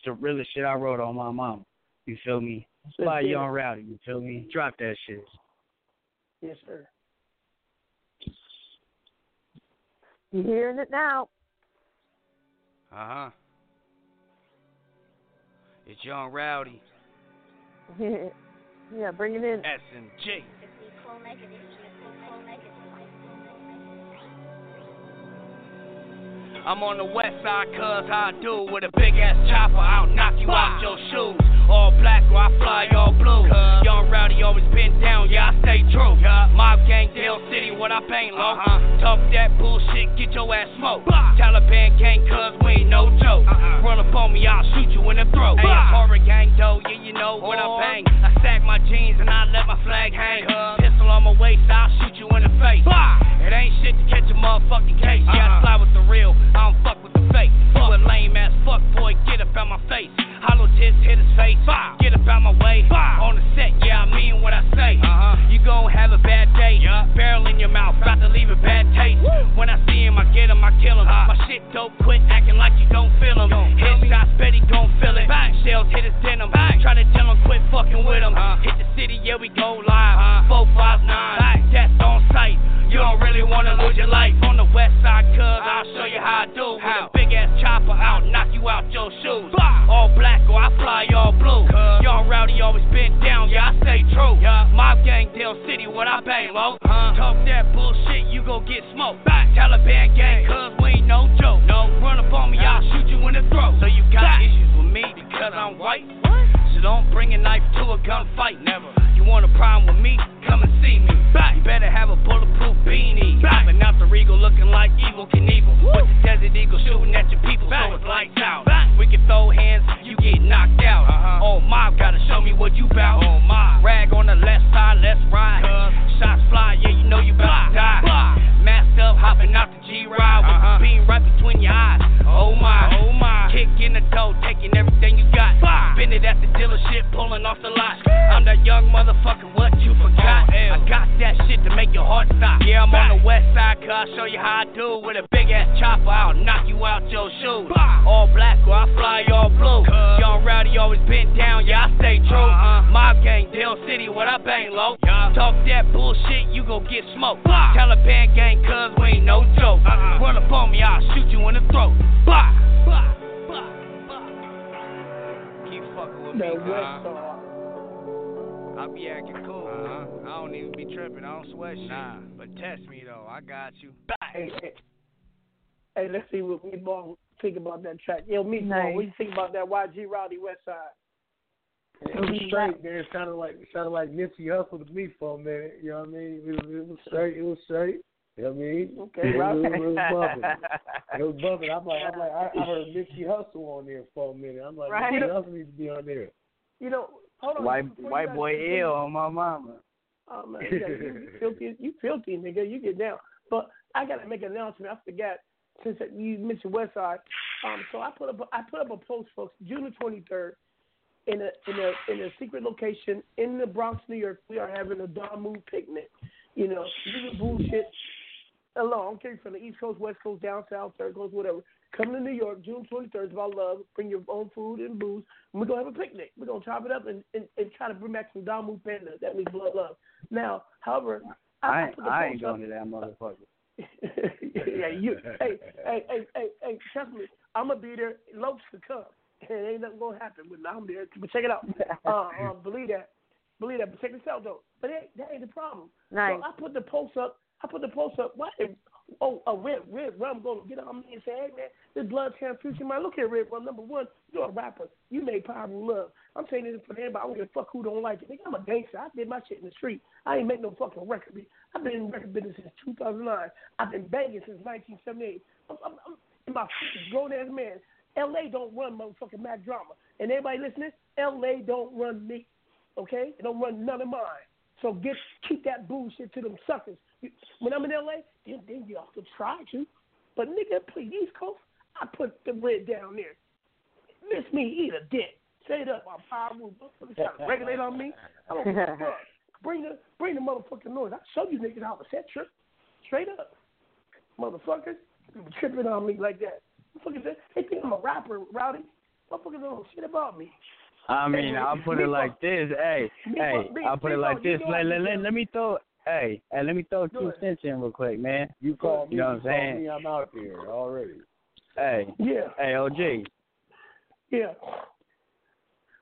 the realest shit I wrote on my mom. You feel me? Let's By get. Young Rowdy, you feel me? Drop that shit. Yes, sir. You hearing it now? Uh huh. It's Young Rowdy, yeah, bring it in. S and J. I'm on the west side, cuz I do with a big ass chopper. I'll knock you out your shoes. All black or I fly all blue. Young Rowdy always been down, yeah, I stay true. Mob gang, Dale City, what I paint low. Uh-huh. Talk that bullshit, get your ass smoked. Taliban gang, cuz we ain't no joke. Uh-uh. Run up on me, I'll shoot you in the throat. Hey, horror gang, though, yeah, you know what I'm paying. I stack my jeans and I let my flag hang. Pistol on my waist, I'll shoot you in the Rowdy West Side? It was straight, man. It sounded like it sounded like Nipsey Hussle to me for a minute. You know what I mean? It was, it was straight. It was straight. You know what I mean? Okay, it, Rob. was, it was bumping. It was bumping. I'm like, I'm like, I, I heard Nipsey Hussle on there for a minute. I'm like, Right. Nipsey Hussle needs to be on there. You know, hold on. White white boy continue- ill on my mama. Oh man, you, got- you filthy, you filthy nigga. You get down. But I gotta make an announcement. I forgot since you mentioned West Side. Um, so I put up a, I put up a post, folks, June the twenty third, in a in a in a secret location in the Bronx, New York. We are having a Damu picnic. You know, this is bullshit. alone. I don't care if you're from the East Coast, West Coast, down south, third coast, whatever. Come to New York, June 23rd. It's about love. Bring your own food and booze. And we're going to have a picnic. We're going to chop it up and, and, and try to bring back some Damu Panda. That means blood love. Now, however, I, I, I ain't post up- going to that motherfucker. Yeah, you. Hey, hey, hey, hey, hey, trust me. I'm gonna be there. Lokes to come, and ain't nothing gonna happen. But I'm there. But check it out. Uh, uh, believe that. Believe that. But check this out though. But that, that ain't the problem. Nice. So I put the post up. I put the post up. Why? Oh, uh, Red, Red Rum gonna get on me and say, hey man, this blood transfusion, man. Look here, Red Rum. Number one, you're a rapper. You made powerful love. I'm saying this for anybody. I don't give a fuck who don't like it. Nigga, I'm a gangster. I did my shit in the street. I ain't make no fucking record. I've been in record business since 2009. I've been banging since 1978. I'm, I'm, I'm my grown ass man. L.A. don't run motherfucking Mack Drama. And everybody listening, L.A. don't run me. Okay? It don't run none of mine. So get keep that bullshit to them suckers. When I'm in L.A., then, then y'all can try to. But nigga, please, East Coast, I put the red down there. Miss me, eat a dick. Straight up, I'm power move. Motherfuckers trying to regulate on me. I don't give a fuck. Bring the bring the motherfucking noise. I'll show you niggas how to set trip. Straight up. Motherfuckers. You tripping on me like that. Motherfuckers, they- they think I'm a rapper, Rowdy. Motherfuckers don't know shit about me. I mean, I'll put it like this. Hey, hey, I'll put it like this. Let, let, let, let me throw. Hey, hey, let me throw two cents in real quick, man. You call me, You know what I'm saying? me, I'm out here already. Hey, Yeah. hey, OG. Yeah.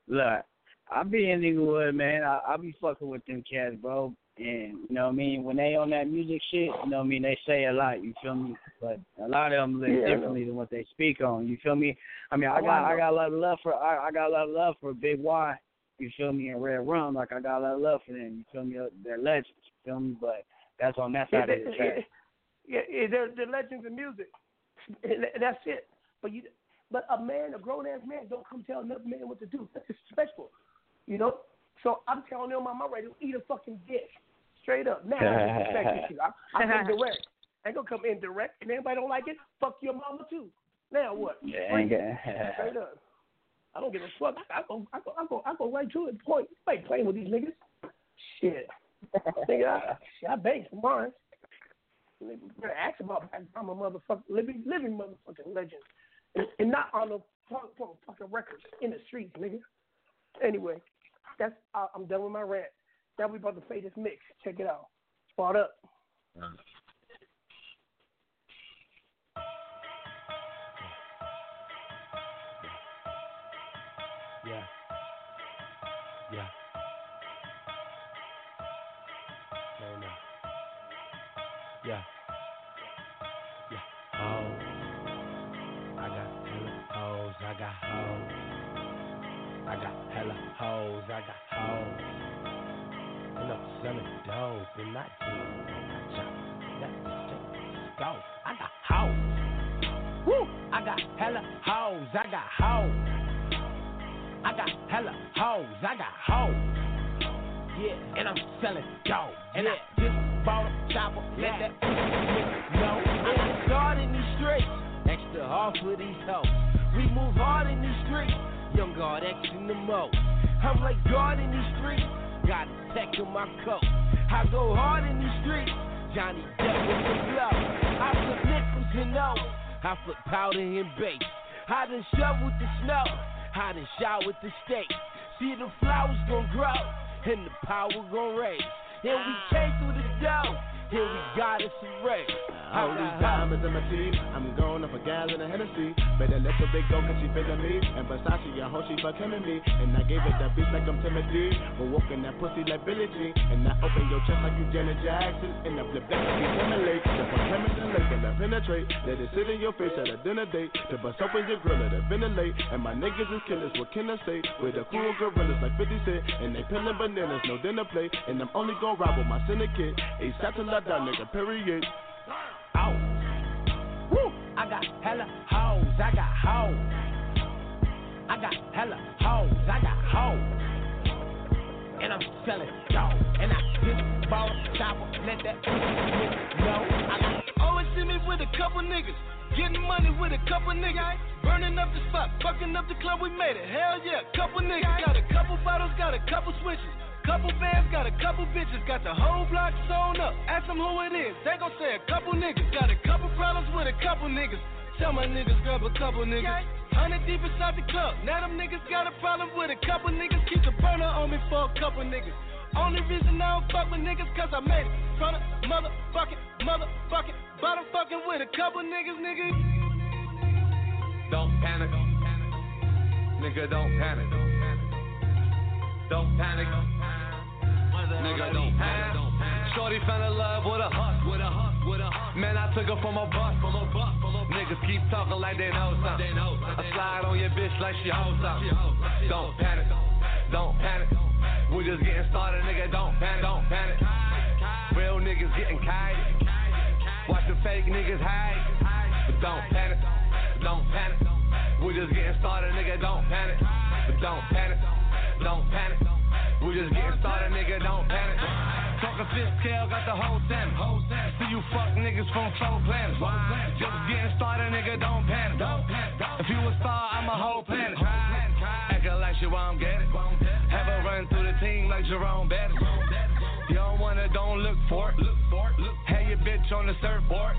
Look, I be in Inglewood, man. I, I be fucking with them cats, bro. And you know what I mean? When they on that music shit, you know what I mean? They say a lot, you feel me? But a lot of them live Yeah, differently than what they speak on. You feel me? I mean, I got I got a lot of love for I, I got a lot of love for Big Y. You feel me? And Red Rum, like I got a lot of love for them. You feel me? They're legends. You feel me? But that's on that Yeah, side of the track. yeah, yeah, they're, they're legends in music. And that's it. But you, but a man, a grown ass man, don't come tell another man what to do. That's disrespectful. You know. So I'm telling them on my radio, eat a fucking dick, straight up. Now I disrespect you. I, I come direct. I ain't gonna come indirect. And anybody don't like it, fuck your mama too. Now what? Yeah, Free. ain't got- straight up. I don't give a fuck. I, I go, I go, I go, I go right to it. Point. I ain't playing with these niggas. Shit. Nigga, I, shit, I bang for mine. Nigga, better ask about that. I'm a motherfucker, living, living motherfucking legend, and, and not on the fuck- fuck- fucking records in the streets, nigga. Anyway, that's I, I'm done with my rant. Now we about to play this mix. Check it out. Spot up. Yeah. Yeah. No. Yeah. Yeah. Hoes. I got hella hoes. I got hoes. I got hella hoes. I got hoes. And I'm selling dope and not deep. I chop that shit. Go. I got hoes. Woo! I got hella hoes. I got hoes. I got hella hoes, I got hoes. Yeah, and I'm selling dope. And I just bought a chopper, let that pussy know. I got God in these streets, extra hard for these hoes. We move hard in these streets, X in the mo. I'm like God in these streets, got a tech on my coat. I go hard in these streets, Johnny Depp with the blow. I flip nickels and O's, I flip powder and base. I done shoveled the snow. I done with the state. See the flowers gon' grow and the power gon' raise. And we came through the door, and we got us a. All these diamonds in my teeth, I'm going up a in of Hennessy. Better let the big go cause she feeling me. And Versace, I hope she fucking me. And I gave it that bitch like I'm Timothy. But walking that pussy like Billie Jean. And I open your chest like you Janet Jackson. And I flip that to be stimulate. The fuck chemist and lake and I penetrate. Let it sit in your face at a dinner date. To bust open your grill, let it ventilate. And my niggas is killers, what can I say? With the cool gorillas like 50 Cent. And they peeling bananas, no dinner plate. And I'm only gon' ride with my syndicate. A satellite down, nigga, period. Out. Woo! I got hella hoes, I got hoes. I got hella hoes, I got hoes. And I'm selling dope. And I just bought a chopper, let that pussy know. I got Always see me with a couple niggas. Getting money with a couple niggas. Burning up the spot, fucking up the club, we made it. Hell yeah, couple niggas. Got a couple bottles, got a couple switches. Couple bands, got a couple bitches, got the whole block sewn up. Ask them who it is, they gon' say a couple niggas. Got a couple problems with a couple niggas. Tell my niggas grab a couple niggas. Hundred deep inside the club. Now them niggas got a problem with a couple niggas. Keep the burner on me for a couple niggas. Only reason I don't fuck with niggas cause I made it from the motherfucking, motherfucking bottom fucking with a couple niggas, nigga. Don't panic. Nigga, don't panic. Don't panic. Nigga, don't panic. Shorty fell in love with a hus, with a hus, with a hus. Man, I took her from a bus, from a bus, from a bus. Niggas keep talking like they know something. I slide on your bitch like she hoes something. Don't panic, don't panic. We just getting started, nigga. Don't panic, don't panic. Real niggas getting kite. Watch the fake niggas hide. But don't panic, don't panic. We just getting started, nigga. Don't panic, but don't panic, don't panic. We just getting started, nigga. Don't panic. Talking fifth scale, got the whole ten. See you fuck niggas from four planets. Just getting started, nigga. Don't panic. If you a star, I'm a whole planet. Acting like shit while I'm getting. Have a run through the team like Jerome Bettis. You don't wanna, don't look for it. It. Hey, your bitch on the surfboard.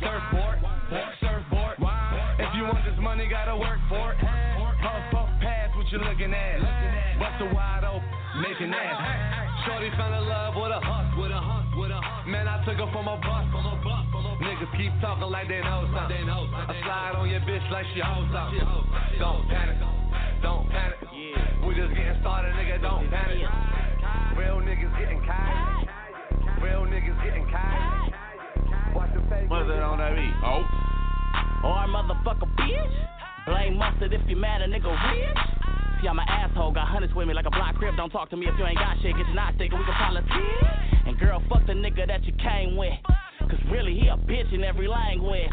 Surfboard. Surfboard. If you want this money, gotta work for it. Puff, puff, pass what you looking at. Bust a wide open, making ass. Shorty fell in love with a hus, with a hus, with a hus. Man, I took her from a bus, from a bus, from a bus. Niggas keep talking like they know something. I slide on your bitch like she hoes something. Don't panic, don't panic. We just getting started, nigga. Don't panic. Real niggas getting kite. Real niggas getting kite. Watch the face. What's that on that beat? Oh. Or motherfucker bitch. Blame mustard if you mad a nigga rich. See, I'm an asshole, got hundreds with me like a block crib. Don't talk to me if you ain't got shit. Get your knot stick and we can politic. And girl, fuck the nigga that you came with. Cause really, he a bitch in every language.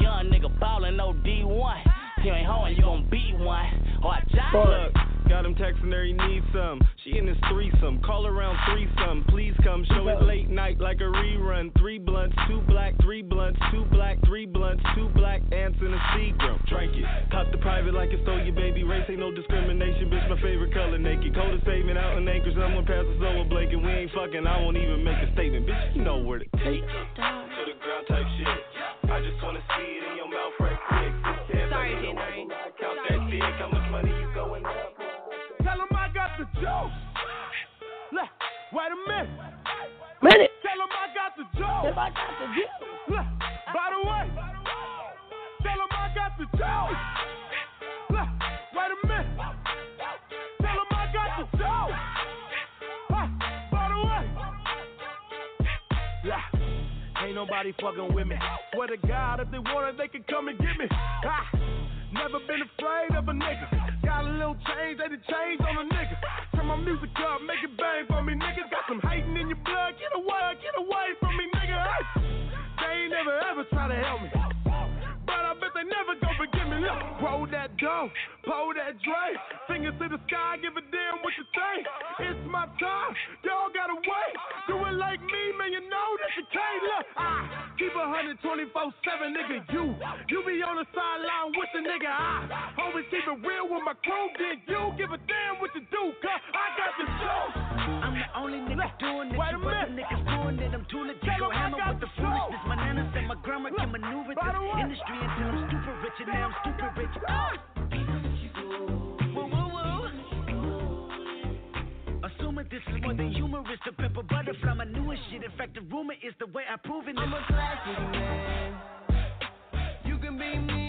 Young nigga ballin', no D1. You ain't hoeing, you gon' be one. Or I job. Look, got him texting her, he needs some. She in his threesome, call around threesome. Please come, show it late night like a rerun. Three blunts, two black, three blunts, two black, three blunts, two black ants in a Seagram. Drink it, pop the private like it's stole your baby. Race ain't no discrimination, bitch. My favorite color naked. Coldest statement out in Anchor. Someone passes over Blake and We ain't fucking, I won't even make a statement, bitch. You know where to take it. To the ground type shit. I just wanna see it in your Count how much money you going up? Tell him I got the juice. Look, wait a minute. Minute. Tell him I got the juice. Tell him I got the juice. Look, by the way, tell him I got the juice. Look, wait a minute. Tell him I got the juice. Huh, by the way. Yeah. Ain't nobody fucking with me. Swear to God, if they want it, they can come and get me. Ah, never been afraid of a nigga. Got a little change, they the change on a nigga. Turn my music up, make it bang for me, niggas. Got some hating in your blood, get away, get away from me, nigga. Hey, they ain't never ever try to help me. But I bet they never gon' forgive me. Look, roll that dough, pull that Dre. Fingers to the sky, give a damn what you think. It's my time, y'all gotta wait. Do it like me, man, you know that you can't. Look, I keep a 124 7, nigga. You, you be on the sideline with the nigga. I always keep it real with my crew. Then you give a damn what you do, cause I got the juice. I'm the only nigga doing it. Wait a minute. niggas doing it. I'm too legit. Go Tell 'em I hammer with the the foolishness. My nana said my grandma can maneuver this way. I'm stupid rich, and now I'm stupid rich. Assuming this is more than humorous, the pepper butterfly, my newest shit. In fact, the rumor is the way I prove it. I'm a classic man. You can be me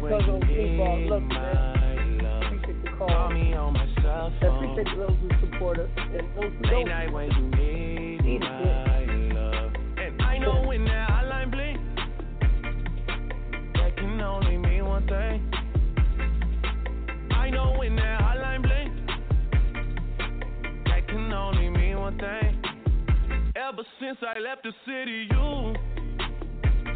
my cousin Meatball. Love you. Appreciate the call. Call me on my cell phone. Appreciate those who support us and those who don't. night when you need Need my love. And I know when that hotline blink, that can only mean one thing. I know when that hotline blink, that can only mean one thing. Ever since I left the city, you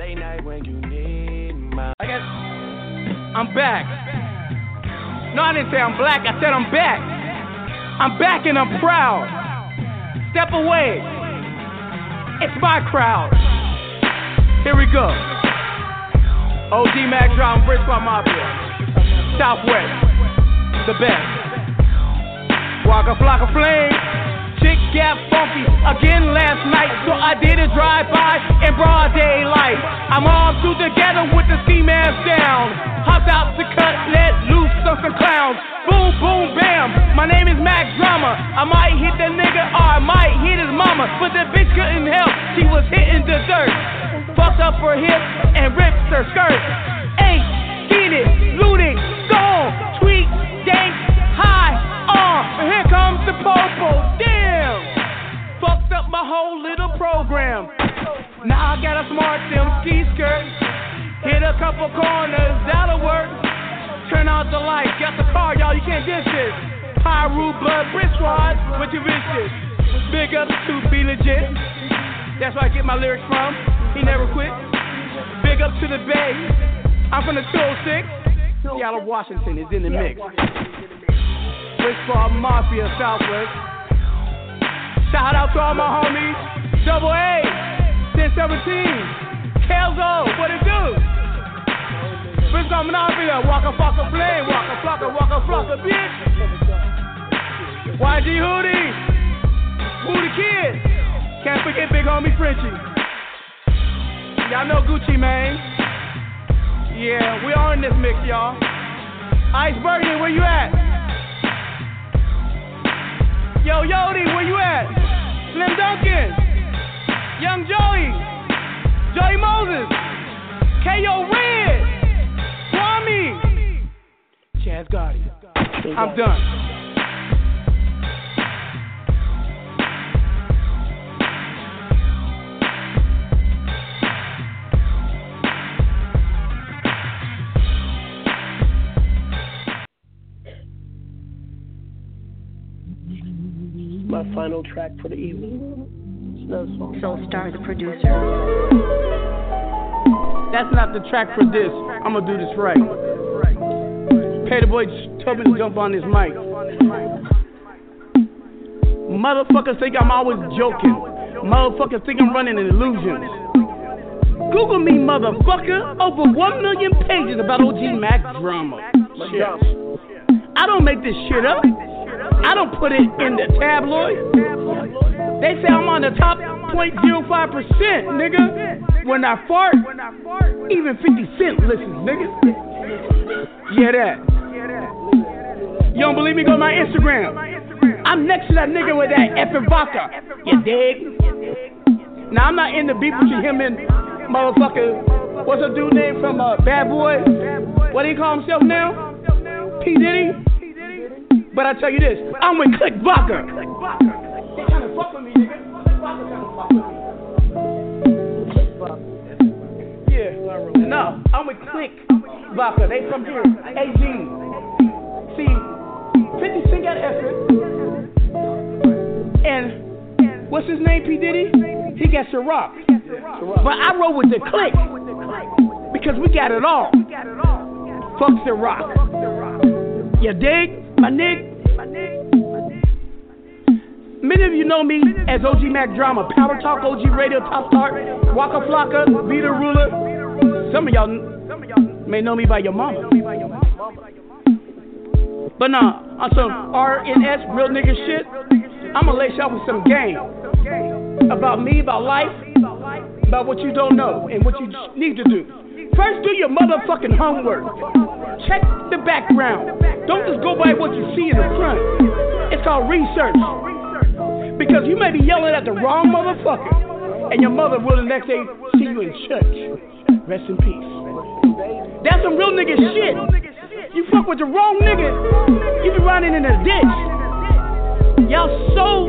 Late night when you need my. I guess I'm back. No, I didn't say I'm black. I said I'm back. I'm back and I'm proud. Step away. It's my crowd. Here we go. OG Mack Drama, Bridgeport Mafia. Southwest. The best. Walk a flock of flame. Got funky again last night, so I did a drive by in broad daylight. I'm all two together with the ski mask down. Hopped out to cut, let loose on some clowns. Boom, boom, bam. My name is Mac Drummer. I might hit the nigga or I might hit his mama, but the bitch couldn't help. She was hitting the dirt. Fucked up her hip and ripped her skirt. Ain't seen it, looted, gone, tweet, dank, high, on. And here comes the popo. Whole little program. Now I got a smart sim ski skirt. Hit a couple corners, that'll work. Turn out the lights, got the car, y'all, you can't diss this. Pyru blood, wristwatch, what you wish this? Big up to be legit. That's where I get my lyrics from. He never quit. Big up to the Bay. I'm from the 206. Seattle, Washington is in the mix. Wristwatch Mafia, Southwest. Shout out to all my homies. Double A, 1017. Kelzo, what it do? Wristwatch Mafia, Waka Flocka Flame, Waka Flocka, Waka Flocka, bitch. YG Hootie, Wooh da Kid. Can't forget big homie Frenchie. Y'all know Gucci, man. Yeah, we are in this mix, y'all. Ice Burgundy, where you at? Yo, Yodi, where you at? Slim Dunkin, Young Joey, Joey Moses, K.O. Red, Kwame, Chaz Gotti. I'm done. Final track for the evening. It's another song. Soulstar, the producer. That's not the track for this. I'm gonna do this right. Pay the boy told me to jump on this mic. Motherfuckers think I'm always joking. Motherfuckers think I'm running an illusion. Google me, motherfucker. Over one million pages about OG Mack Drama. Shit. I don't make this shit up. I don't put it in the tabloid. They say I'm on the top 0.05%, nigga. When I fart, even 50 Cent listens, nigga. Yeah, that. You don't believe me? Go to my Instagram. I'm next to that nigga with that Effen vodka. You dig? Now, I'm not in the beef between him and motherfucker. What's a dude name from uh, Bad Boy? What do he call himself now? P. Diddy? But I tell you this, I'm with Click Vodka. They trying to fuck with me. Yeah. No, I'm with Click Vodka. They from here. AG. See, 50 Cent got effort. And what's his name, P. Diddy? He got Ciroc. But I roll with the Click. Because we got it all. Fuck Ciroc. You dig? My nig. Many of you know me as OG Mack Drama, Power Talk, OG Radio, Top Star, Waka Flocka, Vita Ruler. Some of y'all may know me by your mama. But nah, on some RNS real nigga shit, I'ma lace y'all with some game about me, about life, about what you don't know and what you need to do. First, do your motherfucking homework. Check the background. Don't just go by what you see in the front. It's called research. Because you may be yelling at the wrong motherfucker, and your mother will the next day see you in church. Rest in peace. That's some real nigga shit. You fuck with the wrong nigga, you be running in a ditch. Y'all so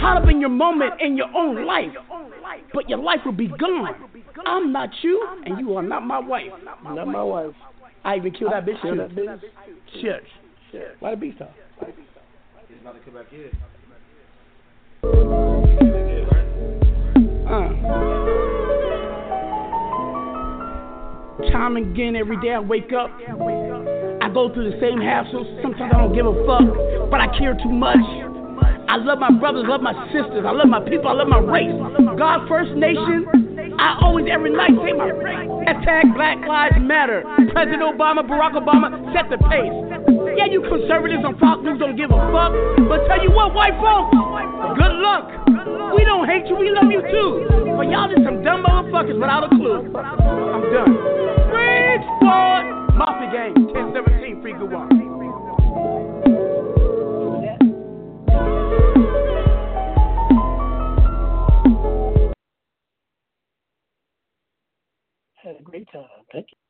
caught up in your moment in your own life, but your life will be gone. I'm not you, and you are not my wife. Not my wife. I even killed that bitch. Kill too. that bitch. Shit. Why the beast off? He's about to come back here. Uh. Time and again, every day I wake up, I go through the same hassles. Sometimes I don't give a fuck, but I care too much. I love my brothers, love my sisters, I love my people, I love my race. God First Nation, I always every night say my. Hashtag Black Lives Matter. President Obama, Barack Obama set the pace. Yeah, you conservatives on Fox News don't give a fuck, but tell you what, white folks, good luck. We don't hate you, we love you too. But y'all just some dumb motherfuckers without a clue. I'm done. Bridgeport Mafia Gang, 1017 Free Good One. Had a great time. Thank you.